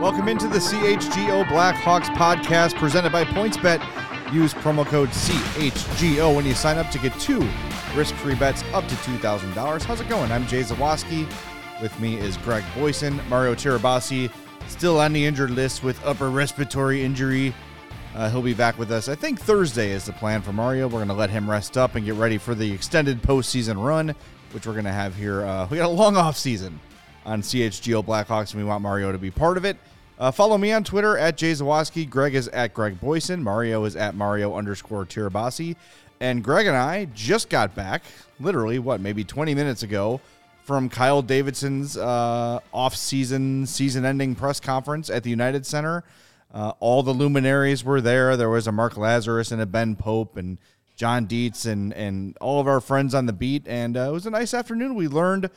Welcome into the CHGO Blackhawks podcast presented by PointsBet. Use promo code CHGO when you sign up to get two risk-free bets up to $2,000. How's it going? I'm Jay Zawaski. With me is Greg Boysen. Mario Tirabassi still on the injured list with upper respiratory injury. Uh, he'll be back with us. I think Thursday is the plan for Mario. We're going to let him rest up and get ready for the extended postseason run, which we're going to have here. Uh, we got a long off season on CHGO Blackhawks, and we want Mario to be part of it. Uh, follow me on Twitter at Jay Zawaski. Greg is at Greg Boysen. Mario is at Mario underscore Tirabassi. And Greg and I just got back, literally, what, maybe 20 minutes ago, from Kyle Davidson's uh, off-season, season-ending press conference at the United Center. Uh, all the luminaries were there. There was a Mark Lazerus and a Ben Pope and John Dietz and and all of our friends on the beat. And uh, it was a nice afternoon. We learned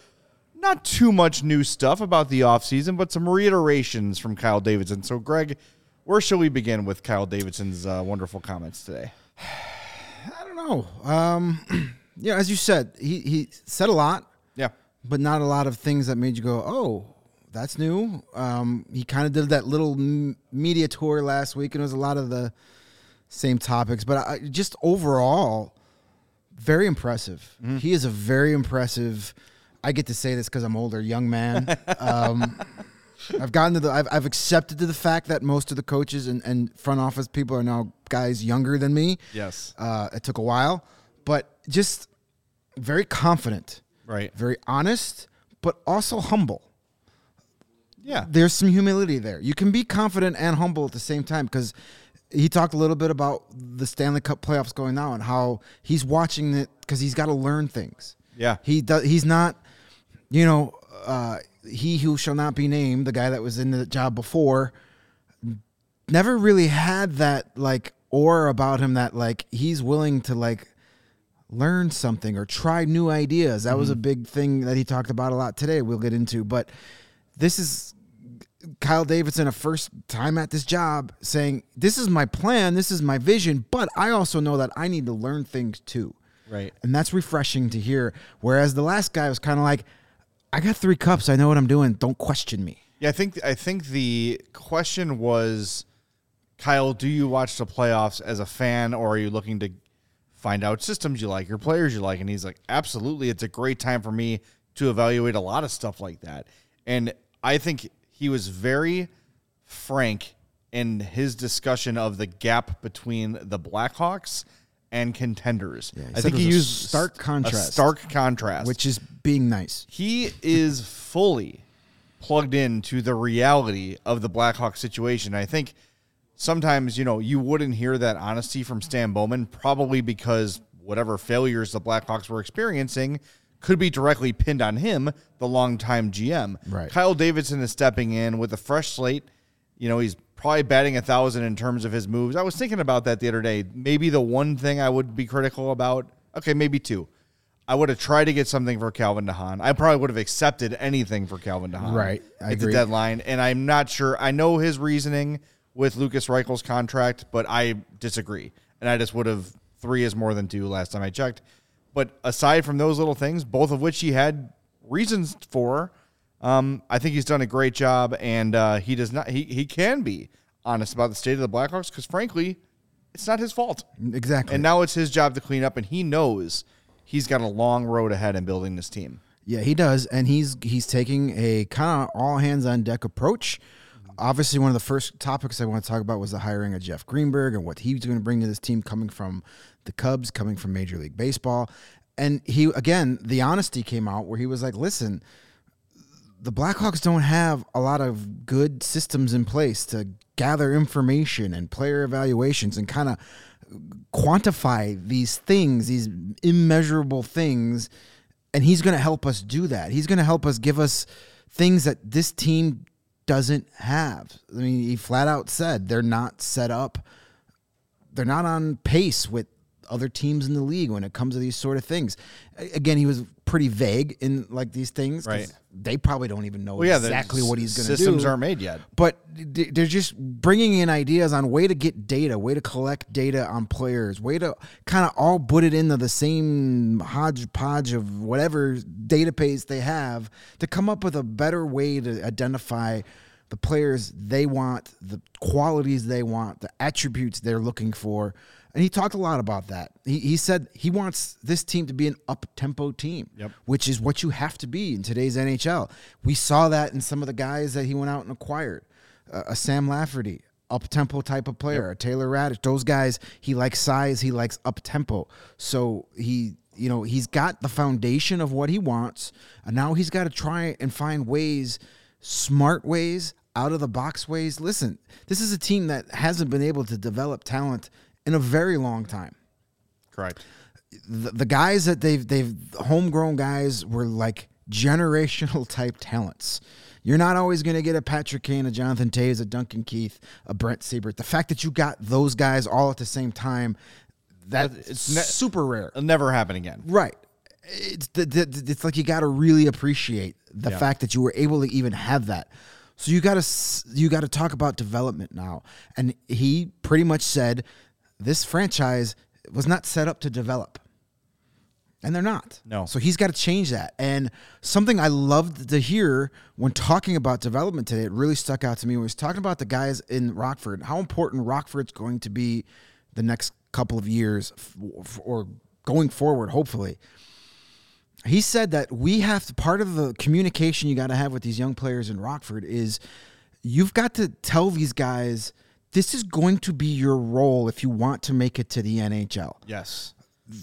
not too much new stuff about the offseason, but some reiterations from Kyle Davidson. So, Greg, where shall we begin with Kyle Davidson's uh, wonderful comments today? I don't know. Um, yeah, as you said, he, he said a lot, Yeah. but not a lot of things that made you go, oh, that's new. Um, he kind of did that little m- media tour last week, and it was a lot of the same topics. But I, just overall, very impressive. He is a very impressive. I get to say this because I'm older, young man. um, I've gotten to the. I've, I've accepted to the fact that most of the coaches and, and front office people are now guys younger than me. Yes. Uh, it took a while, but just very confident, Right. very honest, but also humble. Yeah. There's some humility there. You can be confident and humble at the same time because he talked a little bit about the Stanley Cup playoffs going now and how he's watching it because he's got to learn things. Yeah. He does. He's not, you know, uh, he who shall not be named, the guy that was in the job before, never really had that like aura about him that like he's willing to like learn something or try new ideas. That was a big thing that he talked about a lot today. We'll get into, but this is Kyle Davidson a first time at this job saying, "This is my plan, this is my vision, but I also know that I need to learn things too." Right. And that's refreshing to hear. Whereas the last guy was kind of like, I got three cups. I know what I'm doing. Don't question me. Yeah, I think I think the question was, Kyle, do you watch the playoffs as a fan, or are you looking to find out systems you like, or players you like? And he's like, absolutely, it's a great time for me to evaluate a lot of stuff like that. And I think he was very frank in his discussion of the gap between the Blackhawks and contenders. he I think he used stark a contrast. stark contrast, Which is being nice. he is fully plugged into the reality of the Blackhawks situation. I think sometimes, you know, you wouldn't hear that honesty from Stan Bowman, probably because whatever failures the Blackhawks were experiencing could be directly pinned on him, the longtime GM. Right. Kyle Davidson is stepping in with a fresh slate. You know, he's probably batting a thousand in terms of his moves. I was thinking about that the other day. Maybe the one thing I would be critical about, okay, maybe two. I would have tried to get something for Calvin de Haan. I probably would have accepted anything for Calvin de Haan. Right. I at the deadline. And I'm not sure. I know his reasoning with Lukas Reichel's contract, but I disagree. And I just would have three is more than two last time I checked. But aside from those little things, both of which he had reasons for, um, I think he's done a great job, and uh, he does not. He he can be honest about the state of the Blackhawks because, frankly, it's not his fault. Exactly. And now it's his job to clean up, and he knows he's got a long road ahead in building this team. Yeah, he does, and he's he's taking a kind of all hands on deck approach. Obviously, one of the first topics I want to talk about was the hiring of Jeff Greenberg and what he's going to bring to this team, coming from the Cubs, coming from Major League Baseball, and he again the honesty came out where he was like, "Listen, the Blackhawks don't have a lot of good systems in place to gather information and player evaluations and kind of quantify these things, these immeasurable things." and he's going to help us do that. He's going to help us give us things that this team doesn't have. I mean, he flat out said they're not set up, they're not on pace with other teams in the league when it comes to these sort of things. Again, he was pretty vague in like these things. Right. They probably don't even know Well, yeah, exactly what he's going to do. Systems aren't made yet. But they're just bringing in ideas on way to get data, way to collect data on players, way to kind of all put it into the same hodgepodge of whatever database they have to come up with a better way to identify the players they want, the qualities they want, the attributes they're looking for. And he talked a lot about that. He, he said he wants this team to be an up tempo team, Yep. which is what you have to be in today's NHL. We saw that in some of the guys that he went out and acquired. Uh, a Sam Lafferty, up tempo type of player, a Taylor Raddysh. Those guys, he likes size, he likes up tempo. So he, you know, he's got the foundation of what he wants, and now he's got to try and find ways, smart ways, out of the box ways. Listen, this is a team that hasn't been able to develop talent in a very long time Correct. the, the guys that they've they've homegrown guys were like generational type talents. You're not always going to get a Patrick Kane, a Jonathan Toews, a Duncan Keith, a Brent Seabrook. The fact that you got those guys all at the same time, that's It's ne- super rare. It'll never happen again. Right. It's the, the, it's like you got to really appreciate the Yeah. fact that you were able to even have that. So you got to you got to talk about development now. And he pretty much said this franchise was not set up to develop. And they're not. No. So he's got to change that. And something I loved to hear when talking about development today, it really stuck out to me when he was talking about the guys in Rockford, how important Rockford's going to be the next couple of years or going forward, hopefully. He said that we have to, part of the communication you got to have with these young players in Rockford is you've got to tell these guys this is going to be your role if you want to make it to the NHL Yes.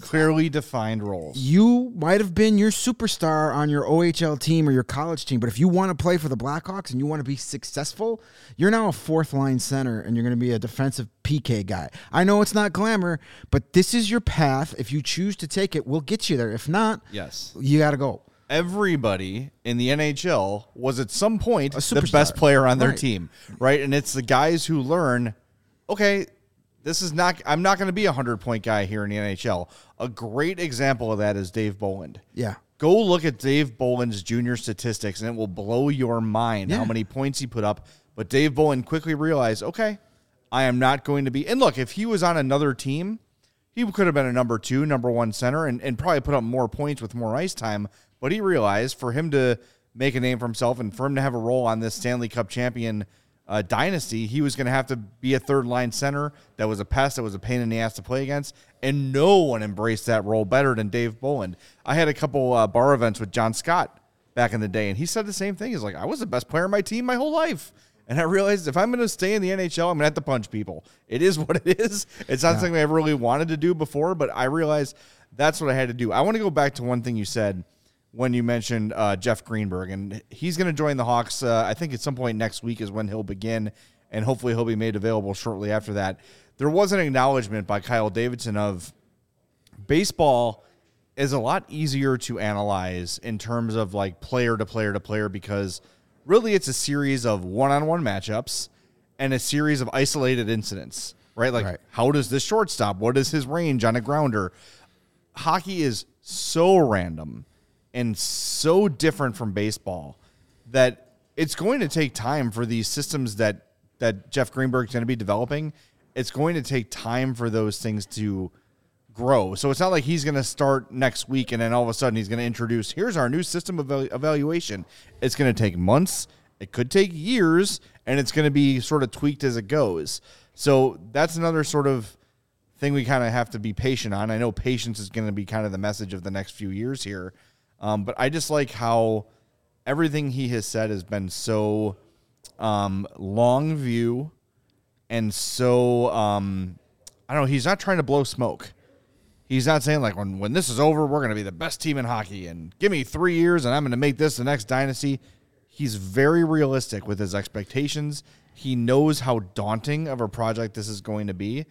Clearly defined roles. you might have been your superstar on your OHL team or your college team, but if you want to play for the Blackhawks and you want to be successful, you're now a fourth line center and you're going to be a defensive PK guy. I know it's not glamour, but this is your path. If you choose to take it, we'll get you there. If not, Yes. you got to go. Everybody in the NHL was at some point the best player on their Right. team, right? And it's the guys who learn, okay, this is not I'm not going to be a 100-point guy here in the NHL. A great example of that is Dave Bolland. Yeah. Go look at Dave Bolland's junior statistics and it will blow your mind how many points he put up. But Dave Bolland quickly realized, okay, I am not going to be. And look, if he was on another team, he could have been a number two, number one center, and, and probably put up more points with more ice time. But he realized for him to make a name for himself and for him to have a role on this Stanley Cup champion uh, dynasty, he was going to have to be a third line center that was a pest, that was a pain in the ass to play against. And no one embraced that role better than Dave Bolland. I had a couple uh, bar events with John Scott back in the day, and he said the same thing. He's like, I was the best player on my team my whole life. And I realized if I'm going to stay in the NHL, I'm going to have to punch people. It is what it is. It's not something I really wanted to do before, but I realized that's what I had to do. I want to go back to one thing you said when you mentioned uh, Jeff Greenberg, and he's going to join the Hawks. Uh, I think at some point next week is when he'll begin, and hopefully he'll be made available shortly after that. There was an acknowledgement by Kyle Davidson of baseball is a lot easier to analyze in terms of like player to player to player because really it's a series of one-on-one matchups and a series of isolated incidents, right? Like Right. how does this shortstop? What is his range on a grounder? Hockey is so random and so different from baseball that it's going to take time for these systems that that Jeff Greenberg's going to be developing. It's going to take time for those things to grow. So it's not like he's going to start next week and then all of a sudden he's going to introduce here's our new system of evaluation. It's going to take months, it could take years, and it's going to be sort of tweaked as it goes. So that's another sort of thing we kind of have to be patient on. I know patience is going to be kind of the message of the next few years here, um, but I just like how everything he has said has been so um, long view and so um, I don't know. He's not trying to blow smoke. He's not saying like when when this is over, we're going to be the best team in hockey, and give me three years, and I'm going to make this the next dynasty. He's very realistic with his expectations. He knows how daunting of a project this is going to be,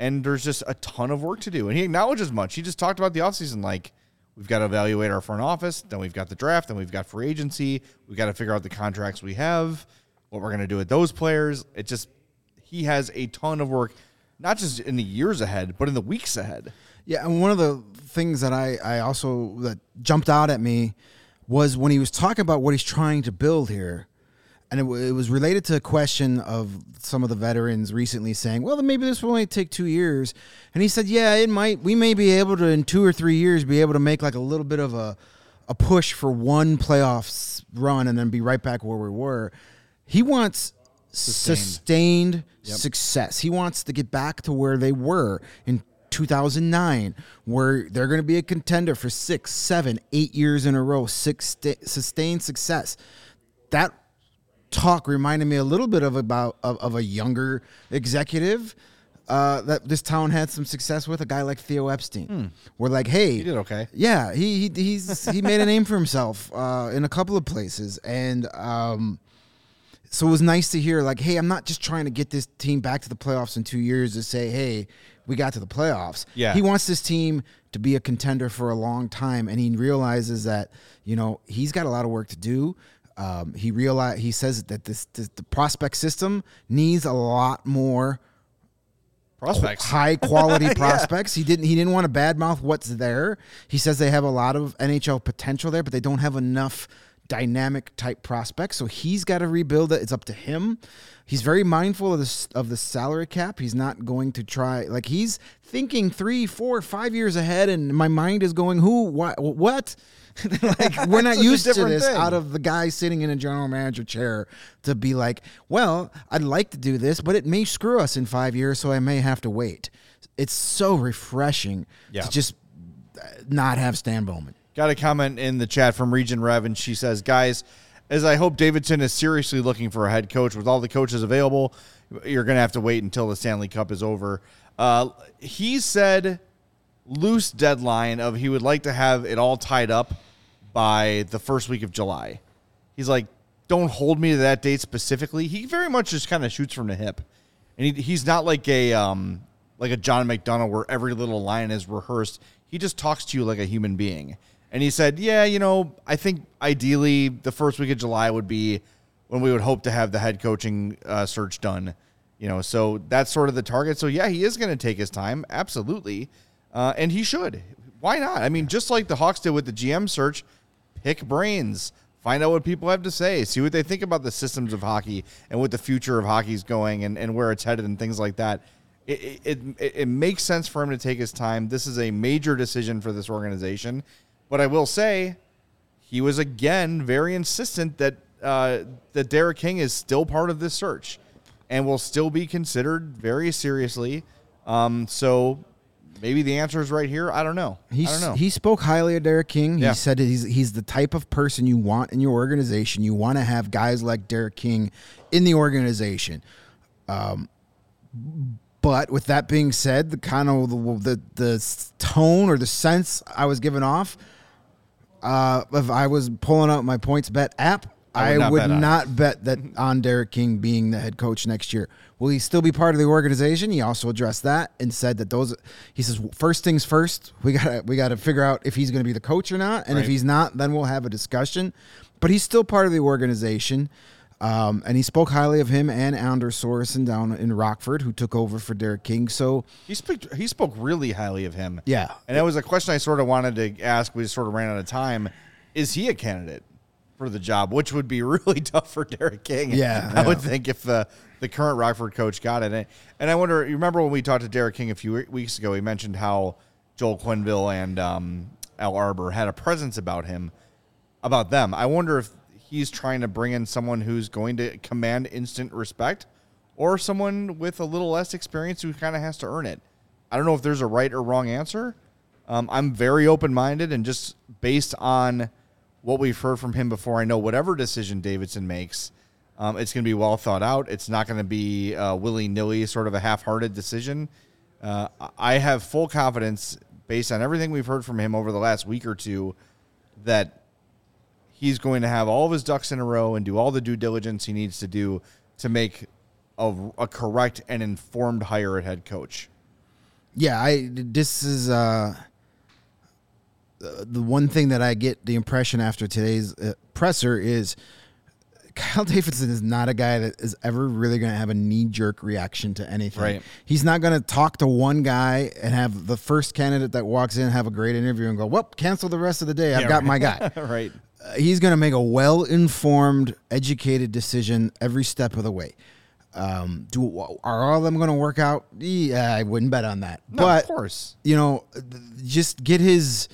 and there's just a ton of work to do. And he acknowledges much. He just talked about the offseason like we've got to evaluate our front office, then we've got the draft, then we've got free agency, we've got to figure out the contracts we have, what we're going to do with those players. It just he has a ton of work, not just in the years ahead, but in the weeks ahead. Yeah, and one of the things that I, I also that jumped out at me was when he was talking about what he's trying to build here. And it, it was related to a question of some of the veterans recently saying, well, then maybe this will only take two years. And he said, yeah, it might. We may be able to, in two or three years, be able to make like a little bit of a, a push for one playoffs run and then be right back where we were. He wants sustained, sustained yep. success. He wants to get back to where they were in 2009, where they're going to be a contender for six, seven, eight years in a row, six sustained success. That talk reminded me a little bit of about of, of a younger executive uh, that this town had some success with a guy like Theo Epstein. Hmm. We're like, hey, he did okay. Yeah, he, he he's he made a name for himself uh, in a couple of places, and um, so it was nice to hear like, hey, I'm not just trying to get this team back to the playoffs in two years to say, hey, we got to the playoffs. Yeah. He wants this team to be a contender for a long time, and he realizes that you know he's got a lot of work to do. Um, he realize he says that this, this the prospect system needs a lot more prospects, high quality prospects. yeah. He didn't he didn't want to badmouth what's there. He says they have a lot of NHL potential there, but they don't have enough dynamic type prospects. So he's got to rebuild it. It's up to him. He's very mindful of the of the salary cap. He's not going to try like he's thinking three, four, five years ahead, and my mind is going, who, what, what? like we're not used to this thing. out of the guy sitting in a general manager chair to be like, well, I'd like to do this, but it may screw us in five years, so I may have to wait. It's so refreshing yeah. to just uh, not have Stan Bowman. Got a comment in the chat from Region Rev, and she says, guys, as I hope Davidson is seriously looking for a head coach with all the coaches available, you're going to have to wait until the Stanley Cup is over. Uh, he said loose deadline of he would like to have it all tied up by the first week of July. He's like, don't hold me to that date specifically. He very much just kind of shoots from the hip, and he, he's not like a um, like a John McDonough where every little line is rehearsed. He just talks to you like a human being. And he said, Yeah, you know, I think ideally the first week of July would be when we would hope to have the head coaching uh, search done. You know, so that's sort of the target. So, yeah, he is going to take his time. Absolutely. Uh, and he should. Why not? I mean, just like the Hawks did with the GM search, pick brains, find out what people have to say, see what they think about the systems of hockey and what the future of hockey is going and, and where it's headed and things like that. It, it, it, it makes sense for him to take his time. This is a major decision for this organization. But I will say, he was again very insistent that uh, that Derek King is still part of this search and will still be considered very seriously. Um, so maybe the answer is right here. I don't know. He's, I don't know. He spoke highly of Derek King. He said he's he's the type of person you want in your organization. You want to have guys like Derek King in the organization. Um, but with that being said, the kind of the, the the tone or the sense I was giving off uh, if I was pulling out my PointsBet app, I would, not, would bet, not bet that on Derek King being the head coach next year. Will he still be part of the organization? He also addressed that and said that those. He says first things first. We gotta we got to figure out if he's going to be the coach or not, and right. if he's not, then we'll have a discussion. But he's still part of the organization. Um, and he spoke highly of him and Anders Sorensen down in Rockford, who took over for Derek King. So he spoke he spoke really highly of him. Yeah, and that was a question I sort of wanted to ask. We sort of ran out of time. Is he a candidate for the job? Which would be really tough for Derek King. Yeah, I yeah. would think if the the current Rockford coach got it. And I wonder, you remember when we talked to Derek King a few weeks ago? He mentioned how Joel Quenneville and um, Al Arbour had a presence about him, about them. I wonder if he's trying to bring in someone who's going to command instant respect or someone with a little less experience who kind of has to earn it. I don't know if there's a right or wrong answer. Um, I'm very open minded and just based on what we've heard from him before, I know whatever decision Davidson makes, um, it's going to be well thought out. It's not going to be willy nilly, sort of a half hearted decision. Uh, I have full confidence, based on everything we've heard from him over the last week or two, that he's going to have all of his ducks in a row and do all the due diligence he needs to do to make a, a correct and informed hire at head coach. Yeah, I this is uh the one thing that I get the impression after today's uh, presser is Kyle Davidson is not a guy that is ever really going to have a knee jerk reaction to anything. Right. He's not going to talk to one guy and have the first candidate that walks in have a great interview and go, "Well, cancel the rest of the day. I've Yeah, got right. my guy." right. Uh, he's going to make a well informed, educated decision every step of the way. Um, do are all of them going to work out? Yeah, I wouldn't bet on that. No, but of course. you know, just get his,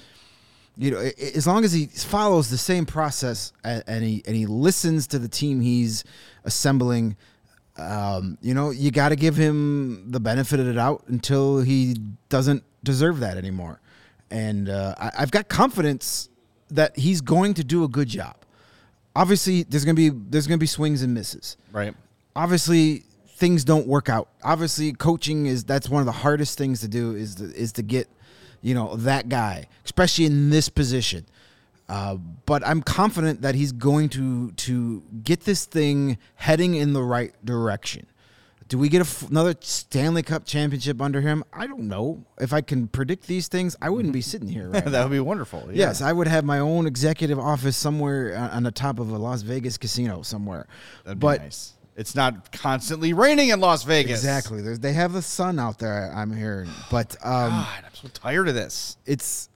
you know, as long as he follows the same process and, and he and he listens to the team he's assembling, um, you know, you got to give him the benefit of the doubt until he doesn't deserve that anymore. And uh, I, I've got confidence that he's going to do a good job. Obviously, there's gonna be there's gonna be swings and misses Right. obviously things don't work out. Obviously, coaching is that's one of the hardest things to do is to, is to get you know that guy, especially in this position. Uh, but I'm confident that he's going to to get this thing heading in the right direction. Do we get f another Stanley Cup championship under him? I don't know. If I can predict these things, I wouldn't be sitting here right that would be wonderful. Yeah. Yes, I would have my own executive office somewhere on on the top of a Las Vegas casino somewhere. That'd be nice. It's not constantly raining in Las Vegas. Exactly. There's, they have the sun out there. I'm hearing, but um, God, I'm so tired of this. it's.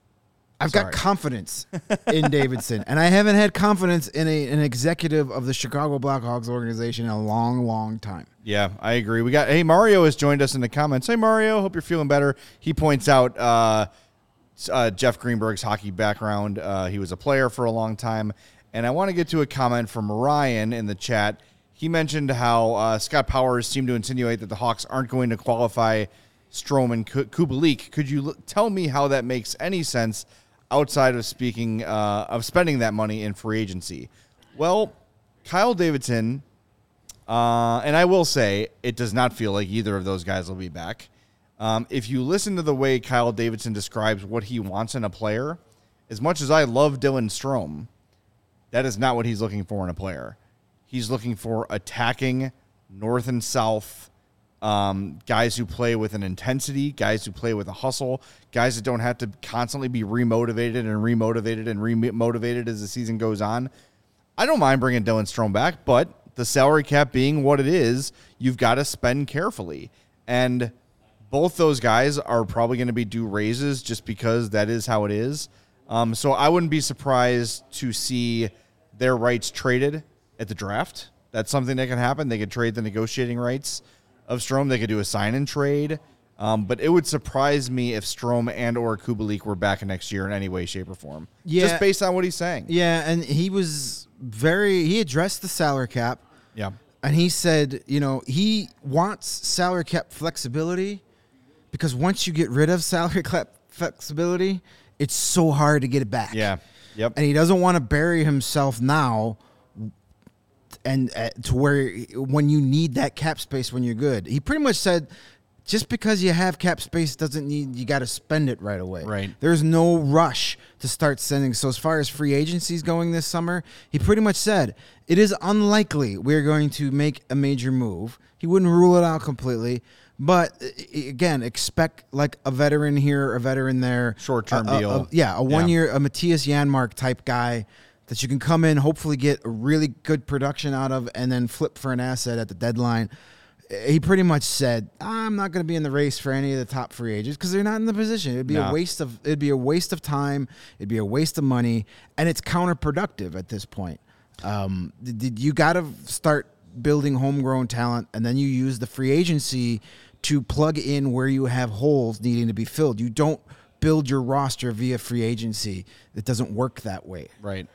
I've Sorry. got confidence in Davidson, and I haven't had confidence in a, an executive of the Chicago Blackhawks organization in a long, long time. Yeah, I agree. We got hey Mario has joined us in the comments. Hey Mario, hope you're feeling better. He points out uh, uh, Jeff Greenberg's hockey background. Uh, he was a player for a long time, and I want to get to a comment from Ryan in the chat. He mentioned how uh, Scott Powers seemed to insinuate that the Hawks aren't going to qualify Strome and Ku- Kubalik. Could you l- tell me how that makes any sense outside of speaking uh, of spending that money in free agency? Well, Kyle Davidson uh, and I will say, it does not feel like either of those guys will be back. Um, if you listen to the way Kyle Davidson describes what he wants in a player, as much as I love Dylan Strome, that is not what he's looking for in a player. He's looking for attacking north and south um, guys who play with an intensity, guys who play with a hustle, guys that don't have to constantly be remotivated and remotivated and remotivated as the season goes on. I don't mind bringing Dylan Strome back, but the salary cap being what it is, you've got to spend carefully. And both those guys are probably going to be due raises just because that is how it is. Um, so I wouldn't be surprised to see their rights traded at the draft. That's something that can happen. They could trade the negotiating rights of Strome. They could do a sign and trade. Um, but it would surprise me if Strome and or Kubalik were back next year in any way, shape, or form. Yeah. Just based on what he's saying. Yeah, and he was very. He addressed the salary cap. Yeah. And he said, you know, he wants salary cap flexibility because once you get rid of salary cap flexibility, it's so hard to get it back. Yeah. Yep. And he doesn't want to bury himself now and uh, to where when you need that cap space when you're good. He pretty much said just because you have cap space doesn't mean you got to spend it right away. Right. There's no rush to start sending. So as far as free agencies going this summer, he pretty much said it is unlikely we're going to make a major move. He wouldn't rule it out completely, but uh, again, expect like a veteran here, a veteran there, Short-term A- a- deal. a- yeah, a Yeah. one year, a Mattias Janmark type guy that you can come in, hopefully get a really good production out of, and then flip for an asset at the deadline. He pretty much said, "I'm not going to be in the race for any of the top free agents because they're not in the position. It'd be No. a waste of it'd be a waste of time. It'd be a waste of money, and it's counterproductive at this point. Um, did you got to start building homegrown talent, and then you use the free agency to plug in where you have holes needing to be filled. You don't build your roster via free agency. It doesn't work that way. Right.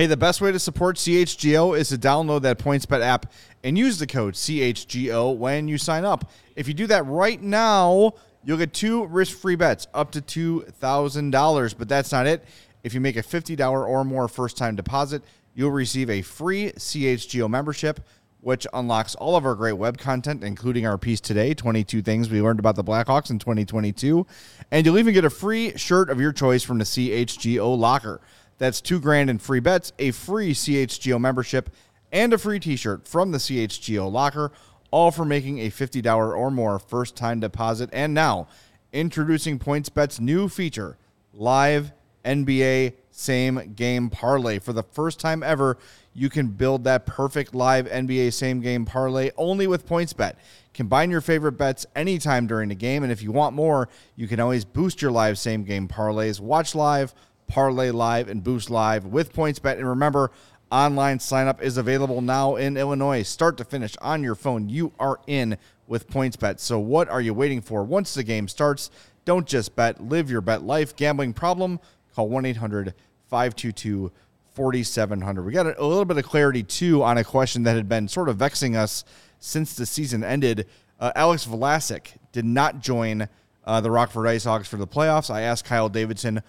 Hey, the best way to support CHGO is to download that PointsBet app and use the code CHGO when you sign up. If you do that right now, You'll get two risk free bets up to $2,000, but that's not it. If you make a $50 or more first time deposit, you'll receive a free CHGO membership, which unlocks all of our great web content, including our piece today 22 things we learned about the Blackhawks in 2022. And you'll even get a free shirt of your choice from the CHGO locker. That's two grand in free bets, a free CHGO membership, and a free t shirt from the CHGO locker, all for making a $50 or more first time deposit. And now, introducing PointsBet's new feature, Live NBA Same Game Parlay. For the first time ever, you can build that perfect live NBA Same Game Parlay only with PointsBet. Combine your favorite bets anytime during the game, and if you want more, you can always boost your live Same Game Parlays. Watch live, parlay live, and boost live with PointsBet. And remember, Online sign up is available now in Illinois. Start to finish on your phone. You are in with PointsBet. So what are you waiting for? Once the game starts, don't just bet, live your bet life. Gambling problem? Call 1-800-522-4700. We got a, little bit of clarity too on a question that had been sort of vexing us since the season ended. Uh, Alex Vlasic did not join uh, the Rockford IceHogs for the playoffs. I asked Kyle Davidson,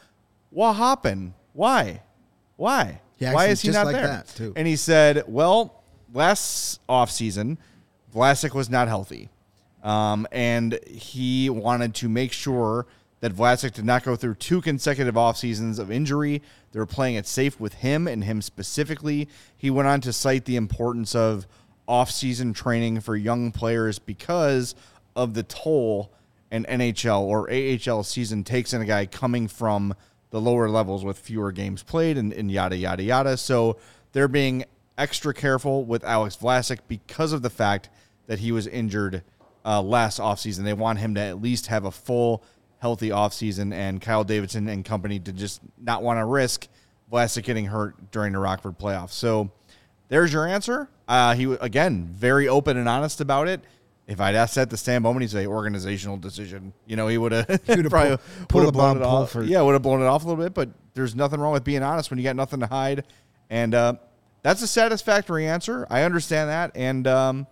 "What happened? Why? Why?" Why is he not like there? that, too. And he said, well, last offseason, Vlasic was not healthy. Um, and he wanted to make sure that Vlasic did not go through two consecutive off seasons of injury. They were playing it safe with him and him specifically. He went on to cite the importance of off-season training for young players because of the toll an NHL or AHL season takes in a guy coming from the lower levels with fewer games played and, and yada yada yada. So they're being extra careful with Alex Vlasic because of the fact that he was injured uh, last offseason. They want him to at least have a full, healthy offseason, and Kyle Davidson and company to just not want to risk Vlasic getting hurt during the Rockford playoffs. So there's your answer. Uh, he again very open and honest about it. If I'd asked that to Stan Bowman, he'd say organizational decision. You know, he would have probably pull- pull would've the blown it off. Pulford. Yeah, would have blown it off a little bit. But there's nothing wrong with being honest when you got nothing to hide, and uh, that's a satisfactory answer. I understand that, and um,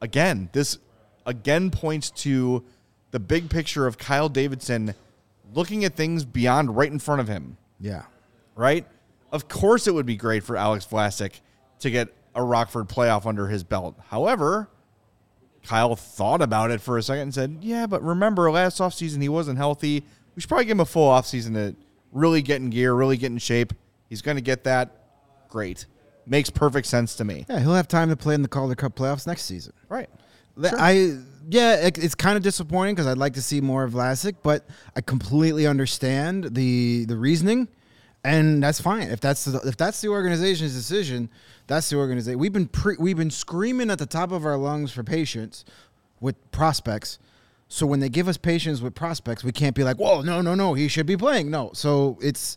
again, this again points to the big picture of Kyle Davidson looking at things beyond right in front of him Yeah. right? Of course, it would be great for Alex Vlasic to get a Rockford playoff under his belt. However, Kyle thought about it for a second and said, Yeah, but remember last offseason he wasn't healthy. We should probably give him a full offseason to really get in gear, really get in shape. He's going to get that. Great. Makes perfect sense to me. Yeah, he'll have time to play in the Calder Cup playoffs next season. Right. Th- I yeah, it, it's kind of disappointing because I'd like to see more of Vlasic, but I completely understand the the reasoning, and that's fine. If that's the, if that's the organization's decision, that's the organization. We've been pre, we've been screaming at the top of our lungs for patience with prospects. So when they give us patience with prospects, we can't be like, "Whoa, no, no, no, he should be playing." No, so it's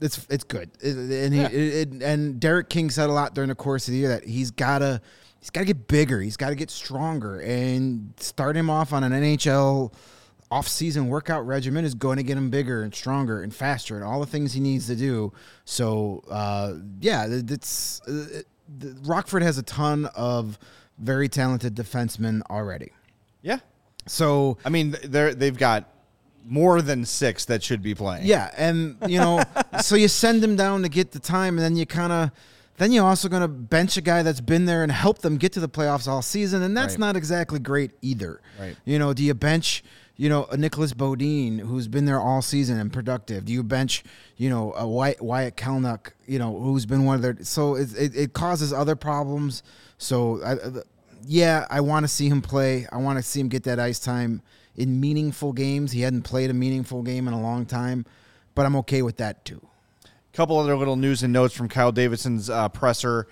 it's it's good. It- and he, it, it- and Derek King said a lot during the course of the year that he's gotta he's gotta get bigger. He's gotta get stronger, and start him off on an NHL off-season workout regimen is going to get him bigger and stronger and faster and all the things he needs to do. So uh, yeah, it- it's uh, the- Rockford has a ton of very talented defensemen already. Yeah. So I mean, they're, they've got more than six that should be playing. Yeah, and you know, so you send them down to get the time, and then you kind of, then you're also going to bench a guy that's been there and help them get to the playoffs all season, and that's Right. not exactly great either. Right. You know, do you bench, you know, a Nicolas Beaudin who's been there all season and productive? Do you bench, you know, a Wyatt, Wyatt Kalynuk, you know, who's been one of their? So it it, it causes other problems. So I, I- yeah, I want to see him play. I want to see him get that ice time in meaningful games. He hadn't played a meaningful game in a long time, but I'm okay with that too. A couple other little news and notes from Kyle Davidson's uh, presser.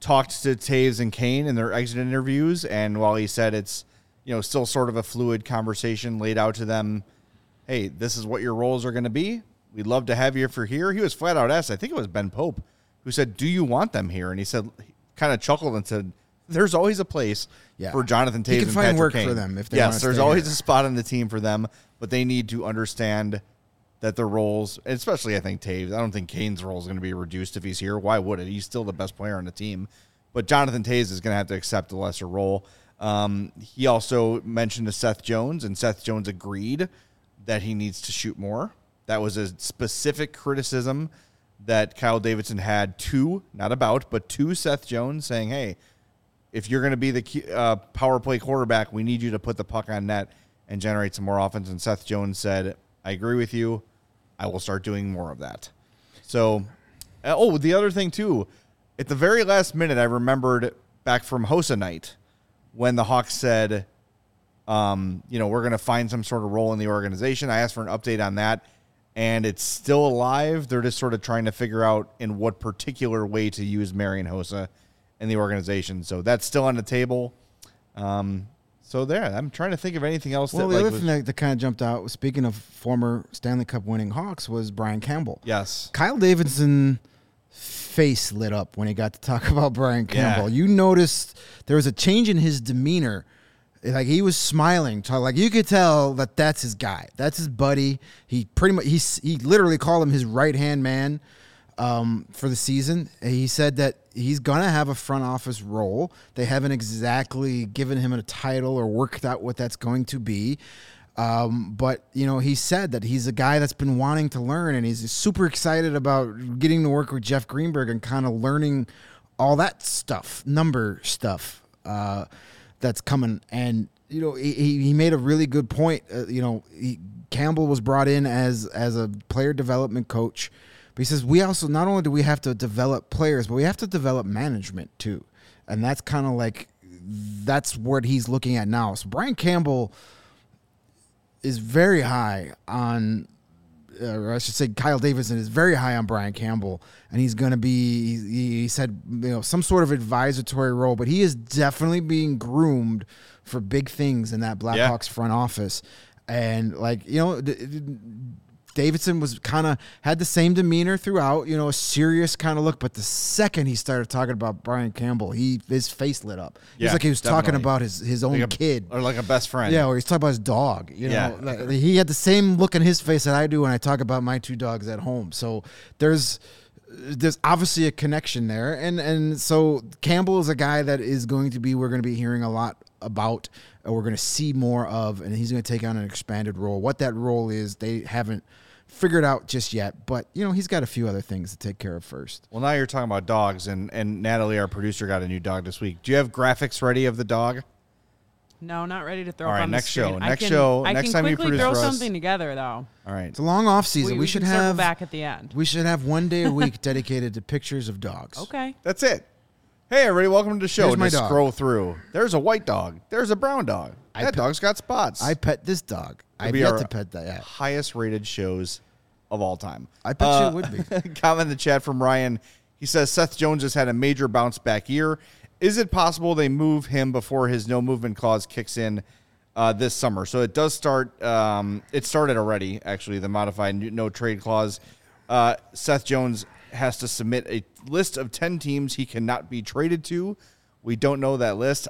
Talked to Toews and Kane in their exit interviews, and while he said it's you know still sort of a fluid conversation laid out to them, hey, this is what your roles are going to be. We'd love to have you for here. He was flat out asked. I think it was Ben Pope who said, "Do you want them here?" And he said, kind of chuckled and said, "There's always a place Yeah. for Jonathan Toews He can and find Patrick work for them if they yes, there's always a spot on the team for them, but they need to understand." that the roles, especially I think Toews, I don't think Kane's role is going to be reduced if he's here. Why would it? He's still the best player on the team. But Jonathan Toews is going to have to accept a lesser role. Um, he also mentioned to Seth Jones, and Seth Jones agreed that he needs to shoot more. That was a specific criticism that Kyle Davidson had to, not about, but to Seth Jones, saying, "Hey, if you're going to be the uh, power play quarterback, we need you to put the puck on net and generate some more offense." And Seth Jones said, "I agree with you. I will start doing more of that." So, uh, oh, the other thing too, at the very last minute, I remembered back from Hossa night when the Hawks said, um, you know, we're going to find some sort of role in the organization. I asked for an update on that, and it's still alive. They're just sort of trying to figure out in what particular way to use Marian Hossa in the organization. So that's still on the table. Um, so there, I'm trying to think of anything else. Well, that, the like, other was- thing that, that kind of jumped out, speaking of former Stanley Cup winning Hawks, was Brian Campbell. yes, Kyle Davidson face lit up when he got to talk about Brian Yeah. Campbell. You noticed there was a change in his demeanor. Like he was smiling, like you could tell that that's his guy, that's his buddy. He pretty much he he literally called him his right hand man um, for the season. He said that he's gonna have a front office role. They haven't exactly given him a title or worked out what that's going to be. Um, but you know, he said that he's a guy that's been wanting to learn, and he's super excited about getting to work with Jeff Greenberg and kind of learning all that stuff, number stuff uh, that's coming. And you know, he, he made a really good point. Uh, you know, he, Campbell was brought in as as a player development coach, but he says we also not only do we have to develop players, but we have to develop management too, and that's kind of like that's what he's looking at now. So Brian Campbell is very high on, uh, or I should say, Kyle Davidson is very high on Brian Campbell, and he's going to be. He, he said, you know, some sort of advisory role, but he is definitely being groomed for big things in that Blackhawks front office, and like you know. d- d- Davidson was kind of had the same demeanor throughout, you know, a serious kind of look. But the second he started talking about Brian Campbell, he his face lit up. Yeah, was like he was talking about his his own Like a- kid. or like a best friend. Yeah, or he's talking about his dog. You know, Yeah. Like, he had the same look in his face that I do when I talk about my two dogs at home. So there's there's obviously a connection there, and and so Campbell is a guy that is going to be we're going to be hearing a lot about, or we're going to see more of, and he's going to take on an expanded role. What that role is, they haven't figured out just yet, but you know he's got a few other things to take care of first. Well, now you're talking about dogs, and and Natalie, our producer, got a new dog this week. Do you have graphics ready of the dog? No, not ready to throw All up on next the show. Next can, show. I Next time you quickly produce throw for us. something together though. All right. It's a long off season. We, we should have back at the end. we should have one day a week dedicated to pictures of dogs. Okay. That's it. Hey, everybody, welcome to the show. Here's my Just dog. scroll through. There's a white dog. There's a brown dog. I that pe- dog's got spots. I pet this dog. I've be yet our to pet that. highest rated shows of all time. I bet you it would be. Comment in the chat from Ryan. He says Seth Jones has had a major bounce back year. Is it possible they move him before his no movement clause kicks in uh, this summer? So it does start. Um, it started already, actually, the modified no trade clause. Uh, Seth Jones has to submit a list of 10 teams he cannot be traded to. We don't know that list.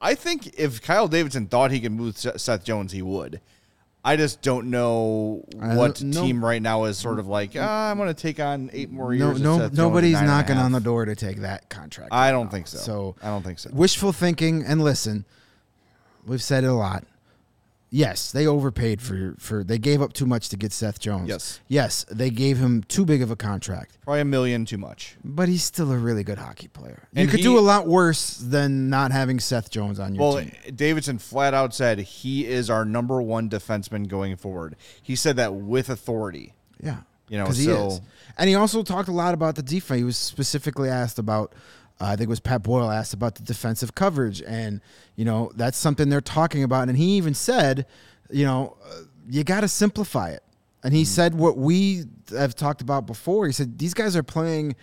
I think if Kyle Davidson thought he could move Seth Jones, he would. I just don't know what don't- no- team right now is sort of like, ah, I'm going to take on eight more years. No, no, nobody's knocking on the door to take that contract. I right don't now. think so. So I don't think so. wishful thinking. And listen, we've said it a lot. Yes, they overpaid for for. They gave up too much to get Seth Jones. Yes. yes, they gave him too big of a contract. Probably a million too much. But he's still a really good hockey player. You could he- do a lot worse than not having Seth Jones on your Well, team. Well, Davidson flat out said he is our number one defenseman going forward. He said that with authority. Yeah, You know, 'Cause he so- is. And he also talked a lot about the defense. He was specifically asked about. Uh, I think it was Pat Boyle asked about the defensive coverage, and you know that's something they're talking about. And he even said, you know, uh, you got to simplify it. And he said what we have talked about before. He said these guys are playing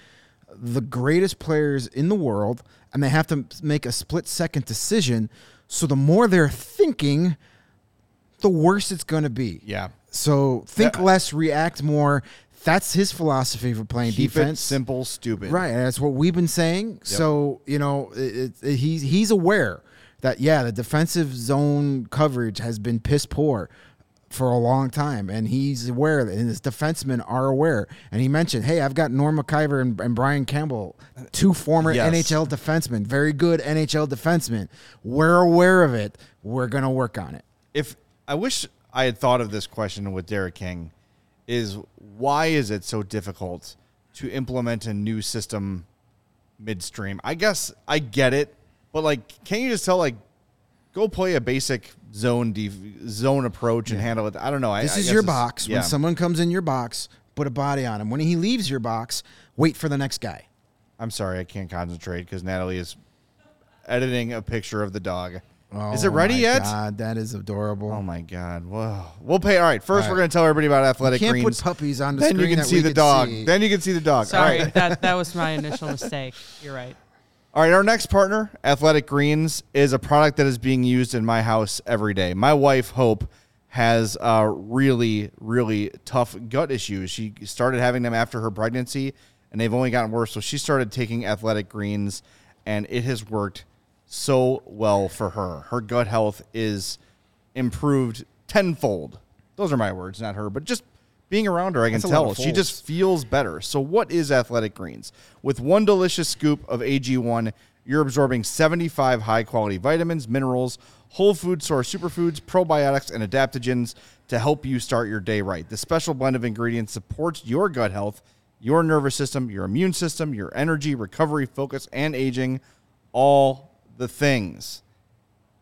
the greatest players in the world, and they have to make a split second decision. So the more they're thinking, the worse it's going to be. Yeah. So think Yeah. less, react more. That's his philosophy for playing Keep defense. it simple, stupid. Right, and that's what we've been saying. So you know, it, it, he's he's aware that yeah, the defensive zone coverage has been piss poor for a long time, and he's aware, and his defensemen are aware. And he mentioned, "Hey, I've got Norm Maciver and, and Brian Campbell, two former Yes. NHL defensemen, very good NHL defensemen. We're aware of it. We're gonna work on it." if I wish I had thought of this question with Derek King, is why is it so difficult to implement a new system midstream? I guess I get it, but like, can you just tell like, go play a basic zone def- zone approach and handle it? I don't know. I, This I is your box. Yeah. When someone comes in your box, put a body on him. When he leaves your box, wait for the next guy. I'm sorry, I can't concentrate because Natalie is editing a picture of the dog. Is it Oh ready my yet? God, that is adorable. Oh my god! Whoa. We'll pay. All right. First, All we're going to tell everybody about athletic can't greens. put puppies on the screen. then you can that see we the dog. see. Then you can see the dog. Sorry, All right. that that was my initial mistake. You're right. All right. Our next partner, Athletic Greens, is a product that is being used in my house every day. My wife Hope has uh, really, really tough gut issues. She started having them after her pregnancy, and they've only gotten worse. So she started taking Athletic Greens, and it has worked so well for her. Her gut health is improved tenfold. Those are my words, not her, but just being around her, I can That's tell she just feels better. So, what is Athletic Greens? With one delicious scoop of AG1, you're absorbing 75 high quality vitamins, minerals, whole food source superfoods, probiotics, and adaptogens to help you start your day right. The special blend of ingredients supports your gut health, your nervous system, your immune system, your energy, recovery, focus, and aging. All the things.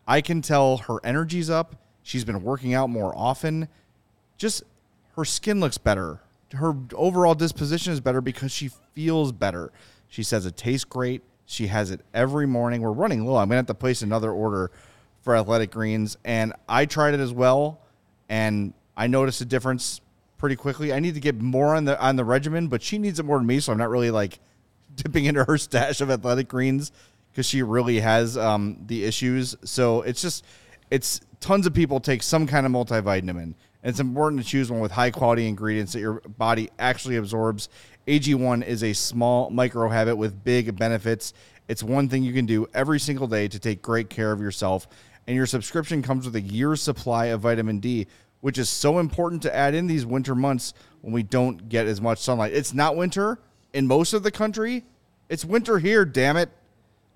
I can tell her energy's up. She's been working out more often. Just her skin looks better. Her overall disposition is better because she feels better. She says it tastes great. She has it every morning. We're running low. I'm going to have to place another order for Athletic Greens. And I tried it as well. And I noticed a difference pretty quickly. I need to get more on the on the regimen, but she needs it more than me. So I'm not really like dipping into her stash of Athletic Greens because she really has um, the issues. So it's just, it's tons of people take some kind of multivitamin. And it's important to choose one with high quality ingredients that your body actually absorbs. AG1 is a small micro habit with big benefits. It's one thing you can do every single day to take great care of yourself. And your subscription comes with a year's supply of vitamin D, which is so important to add in these winter months when we don't get as much sunlight. It's not winter in most of the country. It's winter here, damn it.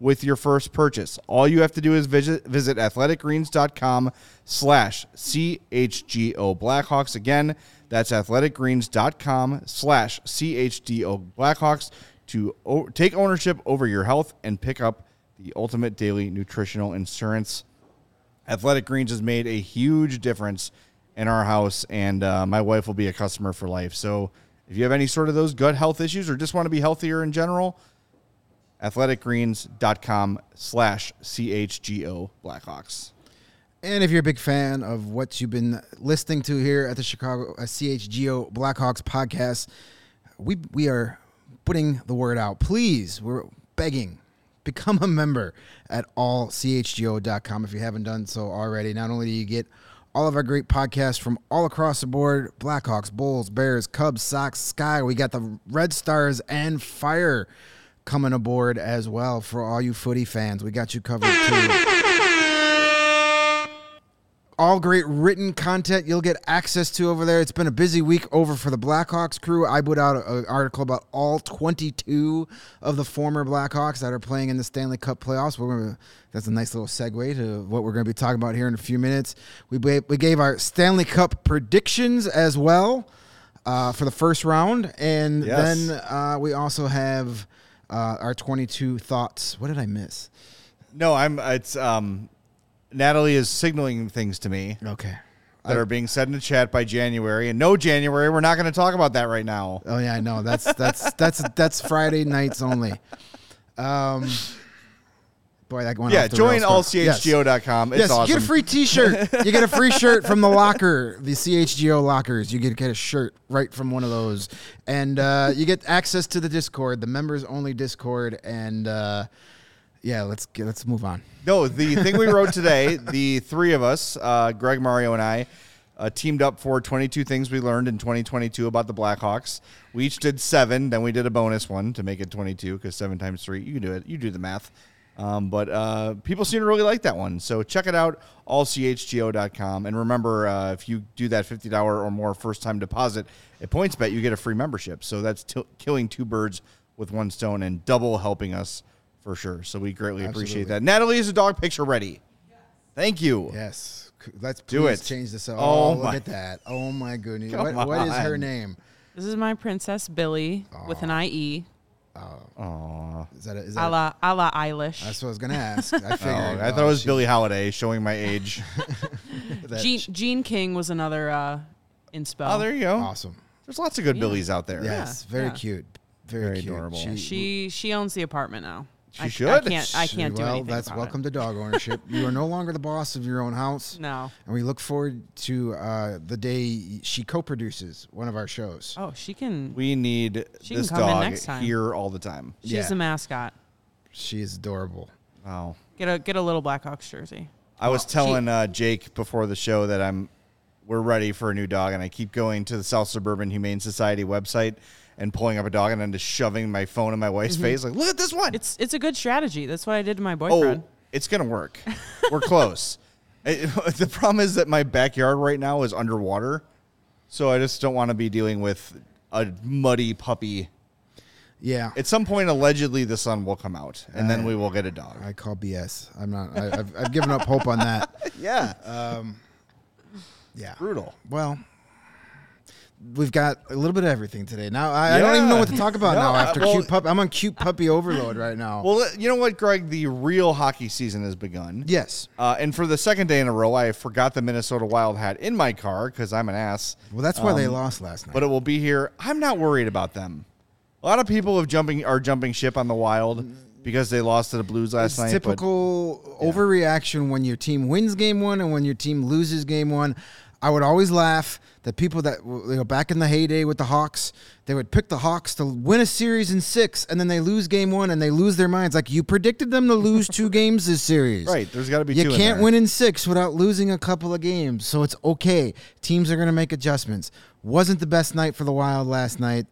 with your first purchase. All you have to do is visit, visit athleticgreens.com slash CHGO Blackhawks. Again, that's athleticgreens.com slash CHGO Blackhawks to o- take ownership over your health and pick up the ultimate daily nutritional insurance. Athletic Greens has made a huge difference in our house, and uh, my wife will be a customer for life. So if you have any sort of those gut health issues or just want to be healthier in general, athleticgreens.com slash CHGO Blackhawks. And if you're a big fan of what you've been listening to here at the Chicago uh, CHGO Blackhawks podcast, we we are putting the word out. Please, we're begging, become a member at allchgo.com if you haven't done so already. Not only do you get all of our great podcasts from all across the board Blackhawks, Bulls, Bears, Cubs, Sox, Sky. We got the Red Stars and Fire coming aboard as well for all you footy fans. We got you covered too all great written content you'll get access to over there. It's been a busy week over for the Blackhawks crew. I put out an article about all 22 of the former Blackhawks that are playing in the Stanley Cup playoffs. We're gonna, that's a nice little segue to what we're going to be talking about here in a few minutes. We, we gave our Stanley Cup predictions as well uh, for the first round. And Yes. then uh, we also have uh, our 22 thoughts. What did I miss? No, I'm. It's um, Natalie is signaling things to me Okay. that are being said in the chat by January, and no January. We're not going to talk about that right now. Oh yeah, I know. That's that's that's that's Friday nights only. Um, Boy, that went Yeah, join rails quick. Yes. allchgo.com. It's yes, awesome. get a free T-shirt. you get a free shirt from the locker, the CHGO lockers. You get get a shirt right from one of those, and uh, you get access to the Discord, the members only Discord, and uh, yeah, let's get, let's move on. No, the thing we wrote today, the three of us, uh, Greg, Mario, and I, uh, teamed up for 22 things we learned in 2022 about the Blackhawks. We each did seven, then we did a bonus one to make it 22 because seven times three, you can do it. You do the math. Um, but uh, people seem to really like that one. So check it out, allchgo.com. And remember, uh, if you do that $50 or more first time deposit at PointsBet, you get a free membership. So that's t- killing two birds with one stone and double helping us for sure. So we greatly appreciate that. Natalie is a dog picture ready. Thank you. Yes, let's Do it. change this. Up. Oh Oh, look my- at that! Oh my goodness! What, what is her name? This is my princess Billy with an IE, Is that a, is a that? A, la, a la Eilish. that's what I was gonna ask. I Oh, figured. I thought it was Billie Holiday showing my age. that Gene, Jean King was another uh, inspo. oh, there you go. Awesome. There's lots of good Billies out there. Yes, Yeah, very yeah. cute. Very, Very cute. adorable. She she owns the apartment now. She I, I should. can't I can't do well, anything. that's about welcome It. to dog ownership. you are no longer the boss of your own house. No. And we look forward to uh, the day she co-produces one of our shows. Oh, she can. We need She can this come in dog next time. here all the time. she's yeah. a mascot. She is adorable. Wow. Get a get a little Blackhawks jersey. I was telling uh, Jake before the show that I'm we're ready for a new dog, and I keep going to the South Suburban Humane Society website and pulling up a dog, and then just shoving my phone in my wife's face, like, "Look at this one." Mm-hmm. It's it's a good strategy. That's what I did to my boyfriend. oh, it's gonna work. We're close. It- the problem is that my backyard right now is underwater, so I just don't want to be dealing with a muddy puppy. Yeah. At some point, allegedly, the sun will come out, and then Uh, we will get a dog. I call BS. I'm not. I, I've, I've given up hope on that. yeah, Yeah. brutal. Well, we've got a little bit of everything today. Now I, I don't even know what to talk about No, now after well- cute pup. I'm on cute puppy overload right now. Well, you know what, Greg? The real hockey season has begun. yes. Uh, and for the second day in a row, I forgot the Minnesota Wild hat in my car because I'm an ass. Well, that's why they Um, lost last night. But it will be here. I'm not worried about them. A lot of people have jumping are jumping ship on the Wild because they lost to the Blues last it's night. but- typical overreaction when your team wins game one and when your team loses game one. I would always laugh that people that you know back in the heyday with the Hawks, they would pick the Hawks to win a series in six, and then they lose game one and they lose their minds. Like you predicted them to lose two games this series, Right, there's gotta be You can't there. win in six without losing a couple of games, so it's okay. Teams are going to make adjustments. Wasn't the best night for the Wild last night.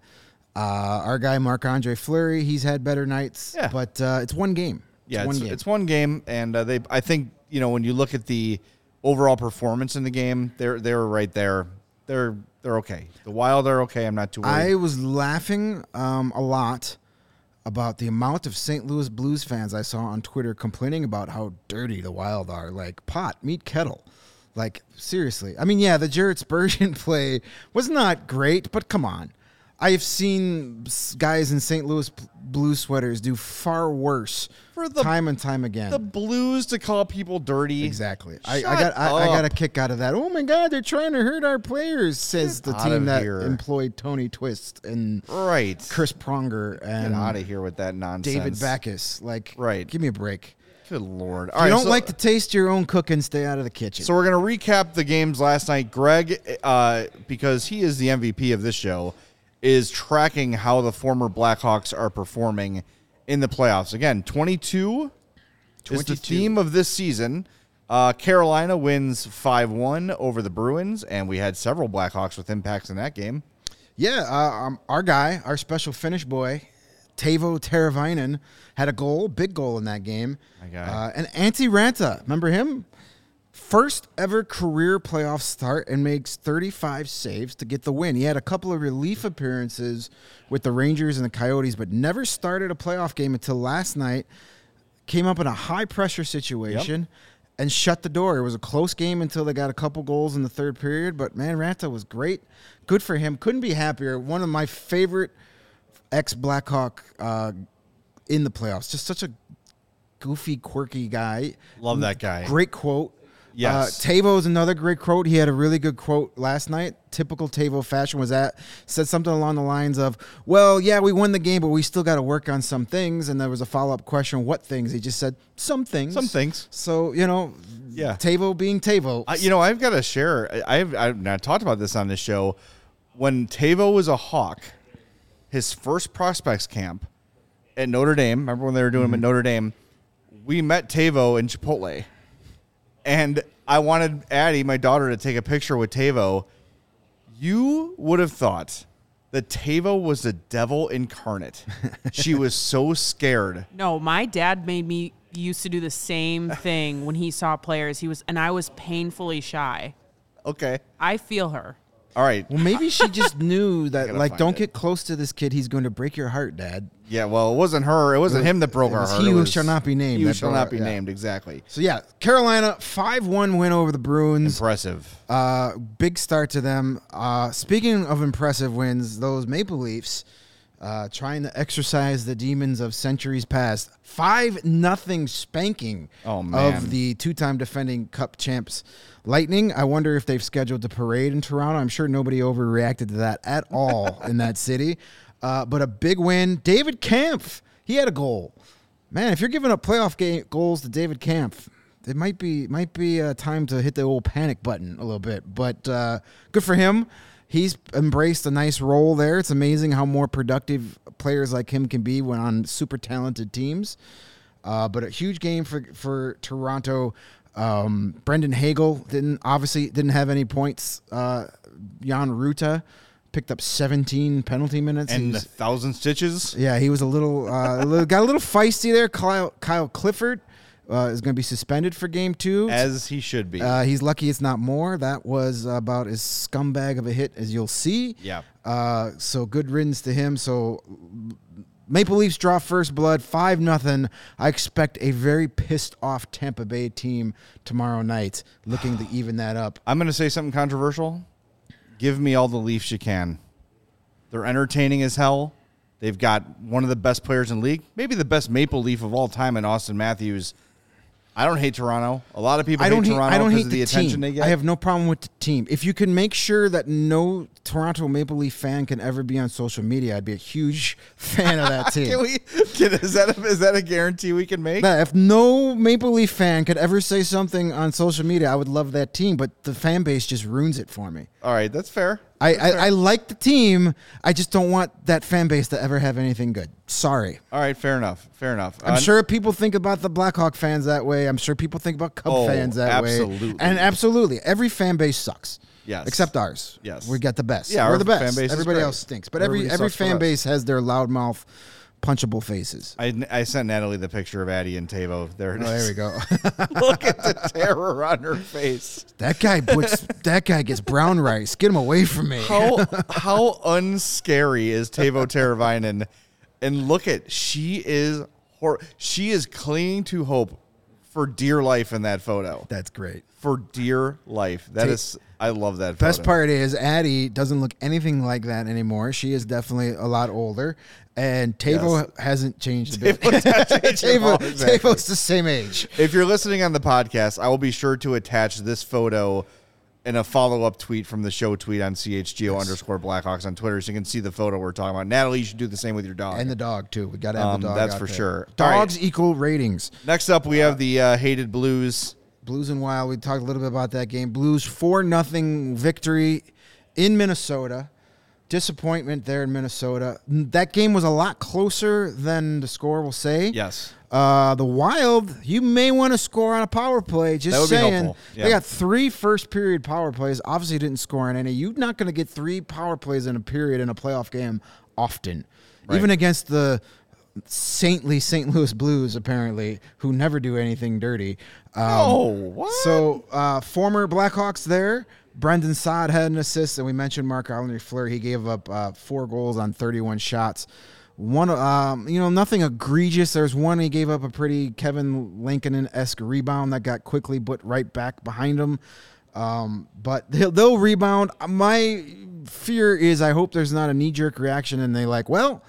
Uh, our guy Marc Andre Fleury, he's had better nights, Yeah. but uh, it's one game. yeah, one it's, game. it's one game, and uh, they. I think you know when you look at the overall performance in the game, they're they're right there. They're they're okay. The Wild are okay. I'm not too worried. I was laughing um, a lot about the amount of St. Louis Blues fans I saw on Twitter complaining about how dirty the Wild are. Like pot, meet kettle. Like seriously. I mean, yeah, the Jared Spurgeon play was not great, but come on. I've seen guys in St. Louis blue sweaters do far worse For the- time and time again. the Blues to call people dirty. Exactly. I, I got I, I got a kick out of that. Oh my God, they're trying to hurt our players, says Get the team that here. employed Tony Twist and Right. Chris Pronger Get and out of here with that nonsense. David Backes. Like, Right. Give me a break. Good lord. If you don't like to taste your own cooking, stay out of the kitchen. So we're gonna recap the games last night. Greg, uh, because he is the MVP of this show, is tracking how the former Blackhawks are performing in the playoffs. Again, 22, is the theme of this season. Uh, Carolina wins 5-1 over the Bruins, and we had several Blackhawks with impacts in that game. yeah, uh, um, our guy, our special Finnish boy, Teuvo Teravainen, had a goal, big goal in that game. Uh, and Antti Raanta, remember him? First ever career playoff start and makes 35 saves to get the win. He had a couple of relief appearances with the Rangers and the Coyotes, but never started a playoff game until last night. Came up in a high pressure situation and shut the door. It was a close game until they got a couple goals in the third period, but man, Raanta was great. Good for him. Couldn't be happier. One of my favorite ex Blackhawk uh, in the playoffs. Just such a goofy, quirky guy. Love that guy. Great quote. Yes. Uh, Teuvo's another great quote. He had a really good quote last night. Typical Teuvo fashion was that said something along the lines of, "Well, yeah, we won the game, but we still got to work on some things." And there was a follow up question, "What things?" He just said, "Some things." Some things. So you know, Yeah. Teuvo being Teuvo. I, you know, I've got to share. I've I've not talked about this on this show. When Teuvo was a Hawk, his first prospects camp at Notre Dame. Remember when they were doing him at Notre Dame? We met Teuvo in Chipotle, and I wanted Addie, my daughter, to take a picture with Teuvo. You would have thought that Teuvo was the devil incarnate. she was so scared. No, my dad made me used to do the same thing when he saw players. He was, and I was painfully shy. Okay, I feel her. all right. well, maybe she just knew that, like, don't it. get close to this kid. He's going to break your heart, Dad. Yeah, well, it wasn't her. It wasn't him that broke it our heart. he who shall not be named He who shall not be named. Exactly. So yeah, Carolina five one win over the Bruins. Impressive. Uh, big start to them. Uh, speaking of impressive wins, those Maple Leafs uh, trying to exercise the demons of centuries past. Five nothing spanking Oh, of the two-time defending Cup champs Lightning. I wonder if they've scheduled a parade in Toronto. I'm sure nobody overreacted to that at all in that city. Uh, but a big win. David Kampf, he had a goal. Man, if you're giving up playoff game goals to David Kampf, it might be might be uh, time to hit the old panic button a little bit. But uh, good for him. He's embraced a nice role there. It's amazing how more productive players like him can be when on super talented teams. Uh, but a huge game for for Toronto. Um, Brandon Hagel didn't obviously didn't have any points. Uh, Jan Rutta picked up 17 penalty minutes. and a thousand stitches. yeah, he was a little, uh, a little got a little feisty there. Kyle, Kyle Clifford uh, is going to be suspended for game two. As he should be. Uh, he's lucky it's not more. That was about as scumbag of a hit as you'll see. Yeah. Uh, so good riddance to him. So Maple Leafs draw first blood, five nothing. I expect a very pissed off Tampa Bay team tomorrow night, looking to even that up. I'm going to say something controversial. Give me all the Leafs you can. They're entertaining as hell. They've got one of the best players in league, maybe the best Maple Leaf of all time in Auston Matthews. I don't hate Toronto. A lot of people I don't hate Toronto I don't because hate of the, the, attention team. they get. I have no problem with the team. If you can make sure that no Toronto Maple Leaf fan can ever be on social media, I'd be a huge fan of that team. Can we, can, is, that a, is that a guarantee we can make? But if no Maple Leaf fan could ever say something on social media, I would love that team. But the fan base just ruins it for me. All right, that's fair. I, I, I like the team. I just don't want that fan base to ever have anything good. Sorry. All right, fair enough. Fair enough. I'm Uh, sure people think about the Blackhawk fans that way. I'm sure people think about Cub Oh, fans that way. absolutely. And absolutely, every fan base sucks. Yes. Except ours. Yes. We got the best. Yeah, We're our the best. fan base is Everybody great. else stinks. But every Everybody every sucks fan us. base has their loudmouth, punchable faces. I, I sent Natalie the picture of Addie and Teuvo. There it Oh, is. there we go. Look at the terror on her face. that guy puts that guy gets brown rice. Get him away from me. How how unscary is Teuvo Teravainen? And look at she is hor- she is clinging to hope for dear life in that photo. That's great. For dear life. That is I love that Best photo. part is Addie doesn't look anything like that anymore. She is definitely a lot older, and Teuvo hasn't changed a bit. Teuvo's changed Teuvo, exactly. Teuvo's the same age. If you're listening on the podcast, I will be sure to attach this photo in a follow up tweet from the show tweet on CHGO underscore Blackhawks on Twitter so you can see the photo we're talking about. Natalie, you should do the same with your dog. And the dog too. We got to have Um, the dog. that's out for there. sure. All right. Dogs equal ratings. Next up, we have the uh, hated Blues. Blues and Wild. We talked a little bit about that game. Blues four nothing victory in Minnesota. Disappointment there in Minnesota. That game was a lot closer than the score will say. Yes. Uh, the Wild, you may want to score on a power play. Just That would be saying. helpful. They got three first period power plays. Obviously, didn't score on any. You're not going to get three power plays in a period in a playoff game often, Right. even against the saintly St. Louis Blues, apparently, who never do anything dirty. Um, oh, what? so, uh, former Blackhawks there. Brandon Saad had an assist, and we mentioned Marc Andre Fleury. He gave up uh, four goals on 31 shots. One, um, you know, nothing egregious. There's one he gave up a pretty Kevin Lankinen esque rebound that got quickly put right back behind him. Um, but they'll, they'll rebound. My fear is I hope there's not a knee jerk reaction and they like, well,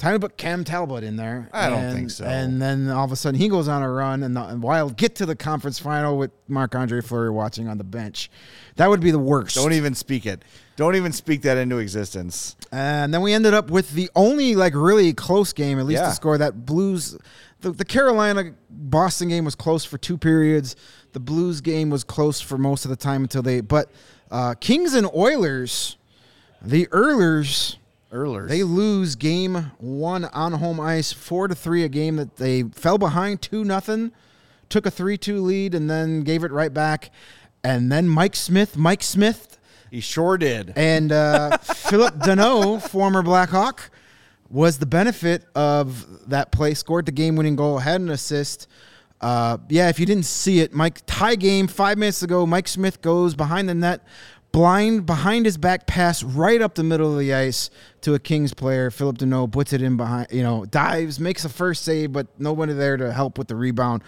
Time to put Cam Talbot in there. I don't think so. And then all of a sudden he goes on a run, and, the, and Wild get to the conference final with Marc Andre Fleury watching on the bench. That would be the worst. Don't even speak it. Don't even speak that into existence. And then we ended up with the only like really close game, at least Yeah. to score that Blues. The, the Carolina Boston game was close for two periods. The Blues game was close for most of the time until they. But uh, Kings and Oilers, the Oilers, Earlers. they lose game one on home ice, four to three. A game that they fell behind two nothing, took a three two lead, and then gave it right back. And then Mike Smith, Mike Smith he sure did. and uh, Phillip Danault, former Blackhawk, was the benefit of that play. Scored the game-winning goal, had an assist. Uh, yeah, if you didn't see it, Mike tie game five minutes ago. Mike Smith goes behind the net, blind behind his back pass right up the middle of the ice to a Kings player. Phillip Danault puts it in behind, you know, dives, makes a first save, but nobody there to help with the rebound.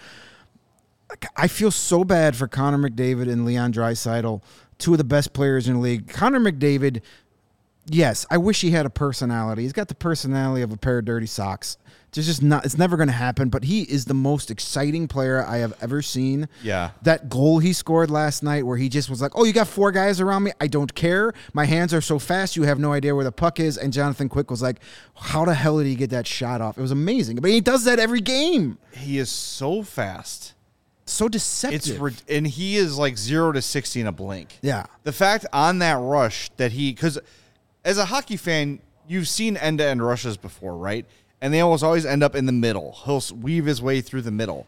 I feel so bad for Connor McDavid and Leon Draisaitl, two of the best players in the league. Connor McDavid, yes, I wish he had a personality. He's got the personality of a pair of dirty socks. It's just not. It's never going to happen. But he is the most exciting player I have ever seen. Yeah. That goal he scored last night, where he just was like, "Oh, you got four guys around me. I don't care. My hands are so fast. You have no idea where the puck is." And Jonathan Quick was like, "How the hell did he get that shot off? It was amazing." But he does that every game. He is so fast. So deceptive. It's and he is like zero to sixty in a blink. Yeah. The fact on that rush that he because as a hockey fan, you've seen end to end rushes before, right? And they almost always end up in the middle. He'll weave his way through the middle.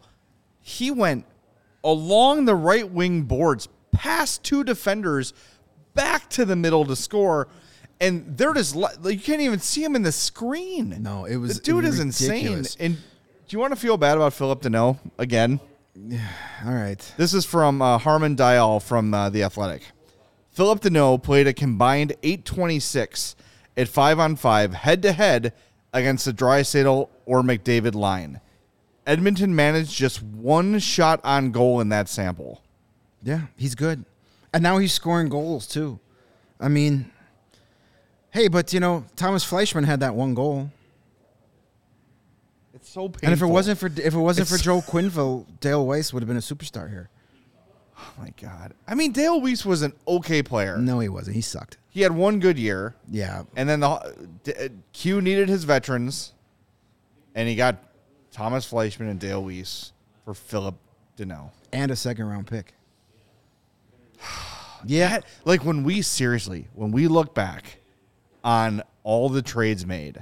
He went along the right wing boards, past two defenders, back to the middle to score. And they're just like, you can't even see him in the screen. No, it was the dude is insane. And do you want to feel bad about Phillip Danault again? All right. This is from uh, Harman Dayal from uh, The Athletic. Phillip Danault played a combined 826 at 5 on 5 head to head against the Draisaitl or McDavid line. Edmonton managed just one shot on goal in that sample. Yeah, he's good. And now he's scoring goals too. I mean, hey, but you know, Tomas Fleischmann had that one goal. It's so painful. And if it wasn't for if it wasn't for It's- Joe Quenneville, Dale Weise would have been a superstar here. Oh my God. I mean, Dale Weise was an okay player. No, he wasn't. He sucked. He had one good year. Yeah. And then the D- uh, Q needed his veterans, and he got Tomas Fleischmann and Dale Weise for Phillip Danault. And a second round pick. yeah. That- like when we seriously, when we look back on all the trades made,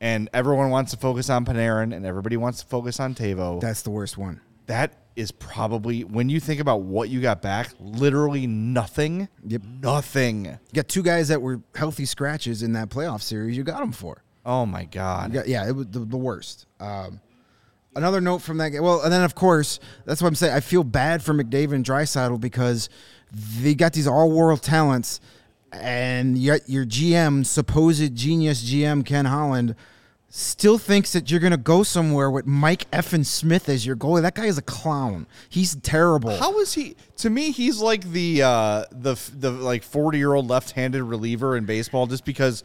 and everyone wants to focus on Panarin, and everybody wants to focus on Teuvo. That's the worst one. That is probably when you think about what you got back, literally nothing. Yep. Nothing. You got two guys that were healthy scratches in that playoff series. You got them for. Oh my God. Yeah, yeah, it was the, the worst. Um, another note from that game. Well, and then of course, that's what I'm saying. I feel bad for McDavid and Draisaitl because they got these all world talents, and yet your GM, supposed genius GM Ken Holland, still thinks that you're going to go somewhere with Mike Effin Smith as your goalie. That guy is a clown. He's terrible. How is he? To me, he's like the uh, the the like forty year old left handed reliever in baseball. Just because,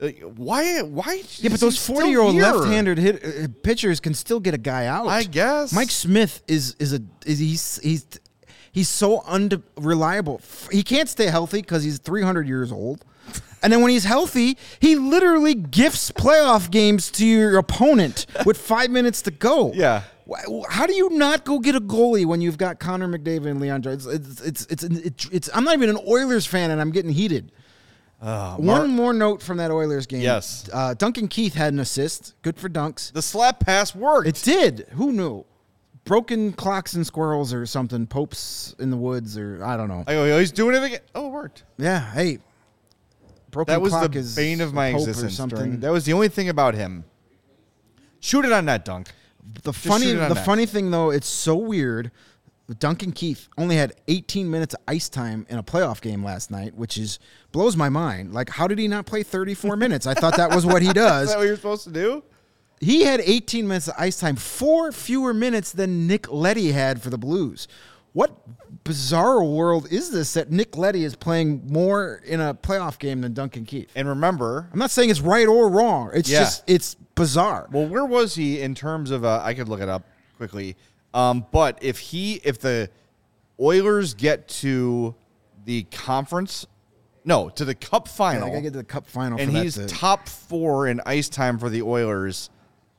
like, why why? yeah, but those forty-year-old left-handed hit, uh, pitchers can still get a guy out. I guess. Mike Smith is is a is he's he's he's so unreliable. He can't stay healthy because he's 300 years old. And then when he's healthy, he literally gifts playoff games to your opponent with five minutes to go. Yeah. How do you not go get a goalie when you've got Connor McDavid and Leon Draisaitl? It's it's it's, it's, it's I'm not even an Oilers fan and I'm getting heated. One more note from that Oilers game. Yes. Uh, Duncan Keith had an assist. Good for Dunks. the slap pass worked. It did. Who knew? Broken clocks and squirrels or something. Popes in the woods or I don't know. Oh, he's doing it again. Oh, it worked. Yeah. Hey. Broken That was clock the is bane of my existence. Something. during- that was the only thing about him. Shoot it on that dunk. the funny it on the net. funny thing though, it's so weird. Duncan Keith only had 18 minutes of ice time in a playoff game last night, which is blows my mind. Like, how did he not play 34 minutes? I thought that was what he Is does. that what you're supposed to do? He had 18 minutes of ice time, four fewer minutes than Nick Leddy had for the Blues. what bizarre world is this that Nick Leddy is playing more in a playoff game than Duncan Keith? And remember, I'm not saying it's right or wrong. It's Yeah. just it's bizarre. well, where was he in terms of? Uh, I could look it up quickly. Um, but if he, if the Oilers get to the conference, no, to the Cup Yeah, final, I gotta get to the Cup final, and for that he's to- top four in ice time for the Oilers,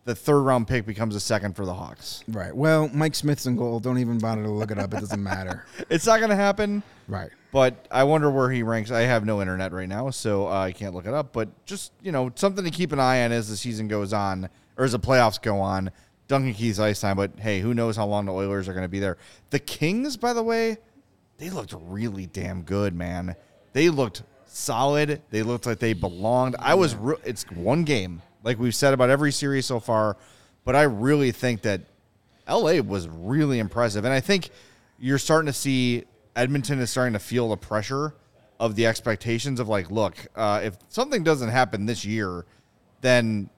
the third round pick becomes a second for the Hawks. right. Well, Mike Smith's in goal. Don't even bother to look it up. It doesn't matter. It's not going to happen. Right. But I wonder where he ranks. I have no internet right now, so uh, I can't look it up. But just you know, something to keep an eye on as the season goes on, or as the playoffs go on. Duncan Keith's ice time, but hey, who knows how long the Oilers are going to be there? The Kings, by the way, they looked really damn good, man. They looked solid. They looked like they belonged. I was. Re- it's one game, like we've said about every series so far, but I really think that LA was really impressive. And I think you're starting to see Edmonton is starting to feel the pressure of the expectations of like, look, uh, if something doesn't happen this year, then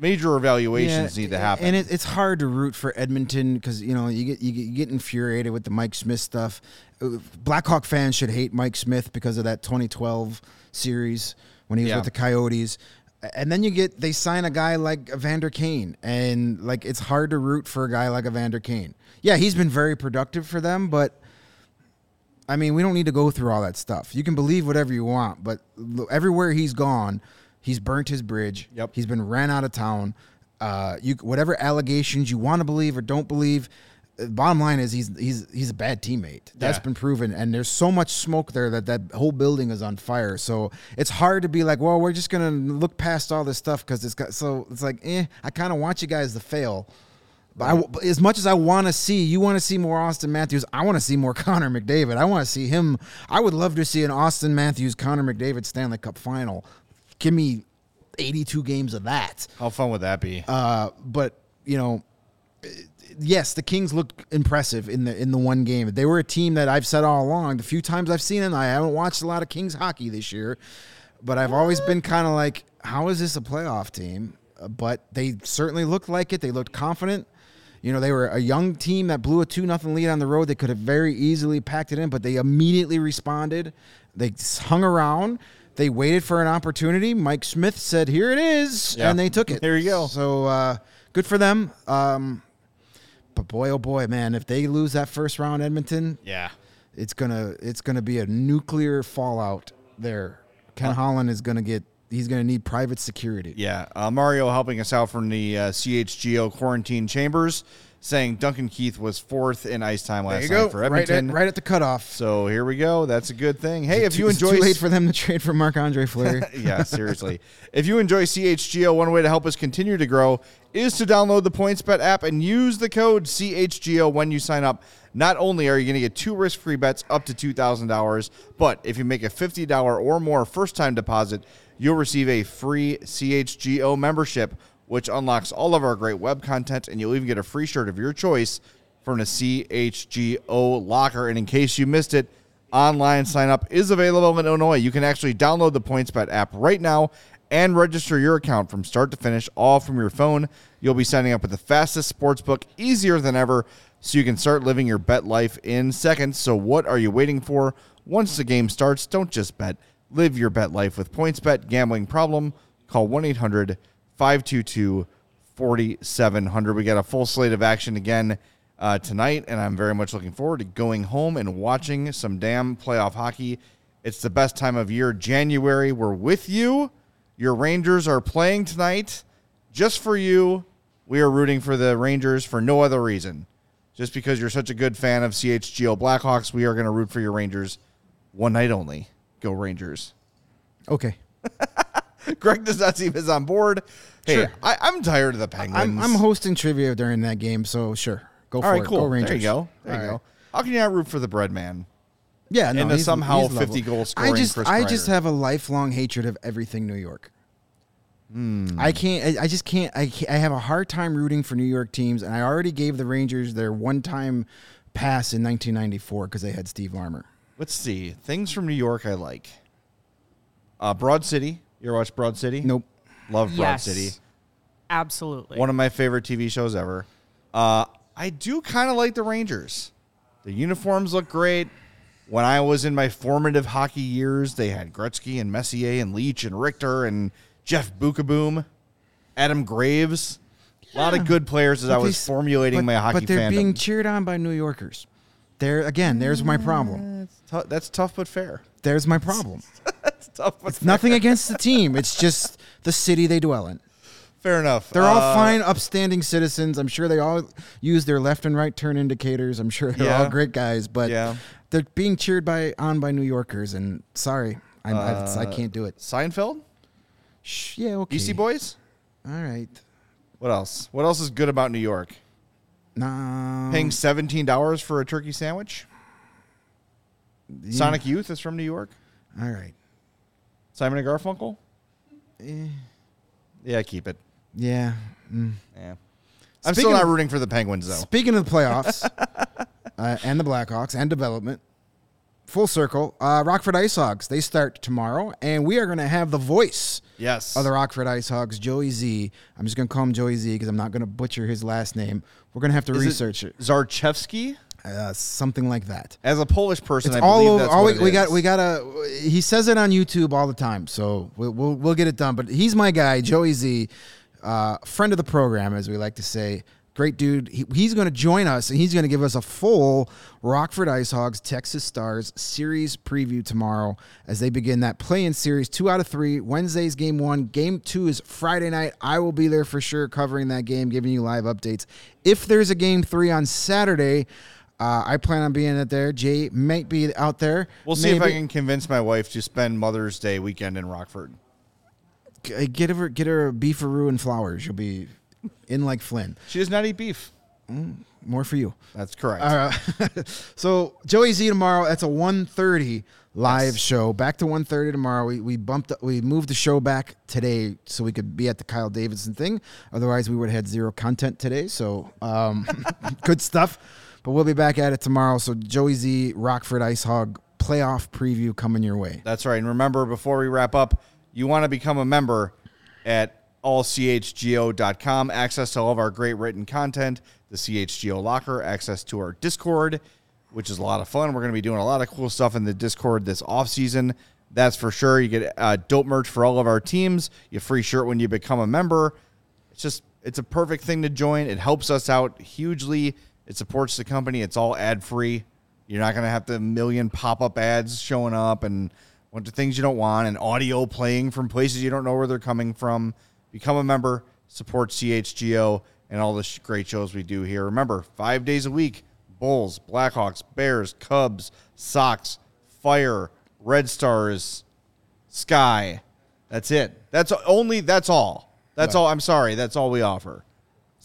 major evaluations Yeah, need to happen. And it, it's hard to root for Edmonton because you know you get, you get you get infuriated with the Mike Smith stuff. Uh, Blackhawk fans should hate Mike Smith because of that 2012 series when he was Yeah. with the Coyotes. And then you get they sign a guy like Evander Kane, and like it's hard to root for a guy like Evander Kane. Yeah, he's been very productive for them, but I mean, we don't need to go through all that stuff. You can believe whatever you want, but everywhere he's gone, he's burnt his bridge. Yep. He's been ran out of town. Uh, you whatever allegations you want to believe or don't believe. Bottom line is he's he's he's a bad teammate. That's Yeah. been proven, and there's so much smoke there that that whole building is on fire. So it's hard to be like, well, we're just gonna look past all this stuff because it's got. So it's like, eh, I kind of want you guys to fail. But, I, but as much as I want to see, you want to see more Auston Matthews. I want to see more Connor McDavid. I want to see him. I would love to see an Auston Matthews, Connor McDavid Stanley Cup final. Give me 82 games of that. how fun would that be? Uh, but you know, yes, the Kings looked impressive in the in the one game. They were a team that I've said all along. The few times I've seen them, I haven't watched a lot of Kings hockey this year, but I've always been kind of like, how is this a playoff team? Uh, But they certainly looked like it. They looked confident. You know, they were a young team that blew a two nothing lead on the road. They could have very easily packed it in, but they immediately responded. They hung around. They waited for an opportunity. Mike Smith said, "Here it is," Yeah. and they took it. There you go. So uh, good for them. Um, but boy, oh boy, man, if they lose that first round, Edmonton, yeah. it's gonna it's gonna be a nuclear fallout there. Ken Holland is gonna get he's gonna need private security. Yeah, uh, Mario helping us out from the uh, CHGO quarantine chambers, saying Duncan Keith was fourth in ice time last night for right Edmonton. at, right at the cutoff. So here we go. That's a good thing. Hey, if you It's enjoy, too late for them to trade for Marc Andre Fleury. yeah, seriously. If you enjoy CHGO, one way to help us continue to grow is to download the PointsBet app and use the code CHGO when you sign up. Not only are you going to get two risk-free bets up to $2,000, but if you make a $50 or more first-time deposit, you'll receive a free CHGO membership, which unlocks all of our great web content, and you'll even get a free shirt of your choice from the CHGO locker. And in case you missed it, online sign up is available in Illinois. You can actually download the PointsBet app right now and register your account from start to finish, all from your phone. You'll be signing up with the fastest sports book, easier than ever, so you can start living your bet life in seconds. So, what are you waiting for? Once the game starts, don't just bet. Live your bet life with PointsBet. Gambling problem? Call 1 800 522 4700. We got a full slate of action again uh, tonight, and I'm very much looking forward to going home and watching some damn playoff hockey. It's the best time of year, January. We're with you. Your Rangers are playing tonight just for you. We are rooting for the Rangers for no other reason. Just because you're such a good fan of CHGO Blackhawks, we are going to root for your Rangers one night only. Go Rangers. Okay. Greg does not seem as on board. Hey, Sure. I, I'm tired of the Penguins. I'm, I'm hosting trivia during that game, so sure. Go for All right, it. cool. Go Rangers. There you go. There you All go. How can you not root for the bread man? Yeah, no, And he's- somehow he's 50 goal scoring. I just, Chris I just have a lifelong hatred of everything New York. Hmm. I can't. I, I just can't I, can't. I have a hard time rooting for New York teams, and I already gave the Rangers their one-time pass in 1994 because they had Steve Larmer. Let's see. Things from New York I like. Uh, Broad City. You ever watch Broad City? Nope. Love Broad yes, City. absolutely. One of my favorite TV shows ever. Uh, I do kind of like the Rangers. The uniforms look great. When I was in my formative hockey years, they had Gretzky and Messier and Leach and Richter and Jeff Beukeboom, Adam Graves. A lot of good players as I But was they- formulating but- my hockey But they're fandom. being cheered on by New Yorkers. There again, there's my problem. Tou- that's tough but fair. There's my problem. It's tough but It's nothing against the team. It's just the city they dwell in. fair enough. They're all Uh, fine, upstanding citizens. I'm sure they all use their left and right turn indicators. I'm sure they're Yeah. all great guys, but Yeah. they're being cheered by on by New Yorkers. And sorry, I'm, I, Uh, I can't do it. Seinfeld, Shh, yeah, okay. Beastie Boys. All right. What else? What else is good about New York? Nah. Paying seventeen dollars for a turkey sandwich. Sonic Youth is from New York. All right. Simon and Garfunkel. Eh, Yeah, keep it. yeah. mm. Yeah. I'm Speaking still not of- rooting for the Penguins though. Speaking of the playoffs uh, and the Blackhawks and development, full circle, uh, Rockford IceHogs, they start tomorrow, and we are going to have the voice Yes. of the Rockford IceHogs, Joey Z. I'm just going to call him Joey Z because I'm not going to butcher his last name. We're going to have to Is it research it. Zarchevsky. Uh, something like that. As a Polish person, It's I all believe that's All what we, we got. We got to. He says it on YouTube all the time, so we'll we'll, we'll get it done. But he's my guy, Joey Z, uh, friend of the program, as we like to say. Great dude. He, he's going to join us, and he's going to give us a full Rockford IceHogs Texas Stars series preview tomorrow as they begin that play-in series. Two out of three. Wednesday's game one. Game two is Friday night. I will be there for sure, covering that game, giving you live updates. If there's a game three on Saturday. Uh, I plan on being out there. Jay might be out there. We'll see if I can convince my wife to spend Mother's Day weekend in Rockford. G- get her get her a Beef-A-Roo and flowers. You'll be in like Flynn. She does not eat beef. More for you. That's correct. Uh, so Joey Z tomorrow. That's a 1.30 live Yes. show. Back to 1.30 tomorrow. We we bumped we moved the show back today so we could be at the Kyle Davidson thing. Otherwise, we would have had zero content today. So um, good stuff. But we'll be back at it tomorrow. So Joey Z, Rockford IceHog playoff preview coming your way. That's right. And remember, before we wrap up, you want to become a member at allchgo.com. Access to all of our great written content, the CHGO locker, access to our Discord, which is a lot of fun. We're going to be doing a lot of cool stuff in the Discord this off season. That's for sure. You get uh, dope merch for all of our teams. You free shirt when you become a member. It's just it's a perfect thing to join. It helps us out hugely. It supports the company. It's all ad free. You're not gonna have the million pop up ads showing up and a bunch of things you don't want and audio playing from places you don't know where they're coming from. Become a member, support CHGO and all the sh- great shows we do here. Remember, five days a week: Bulls, Blackhawks, Bears, Cubs, Sox, Fire, Red Stars, Sky. That's it. That's only. That's all. That's all. I'm sorry. That's all we offer.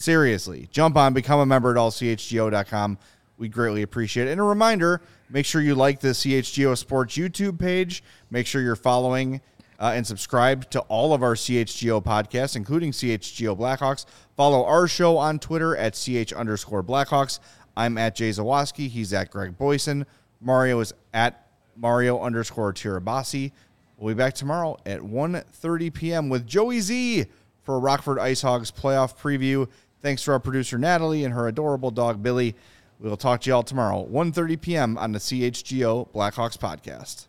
Seriously, jump on, become a member at allchgo.com. We greatly appreciate it. And a reminder make sure you like the CHGO Sports YouTube page. Make sure you're following uh, and subscribe to all of our CHGO podcasts, including CHGO Blackhawks. Follow our show on Twitter at CH underscore Blackhawks. I'm at Jay Zawaski. He's at Greg Boysen. Mario is at Mario underscore Tirabassi. We'll be back tomorrow at 1.30 p.m. with Joey Z for Rockford IceHogs playoff preview. Thanks to our producer Natalie and her adorable dog Billy. We'll talk to you all tomorrow, 1.30 p.m. on the CHGO Blackhawks podcast.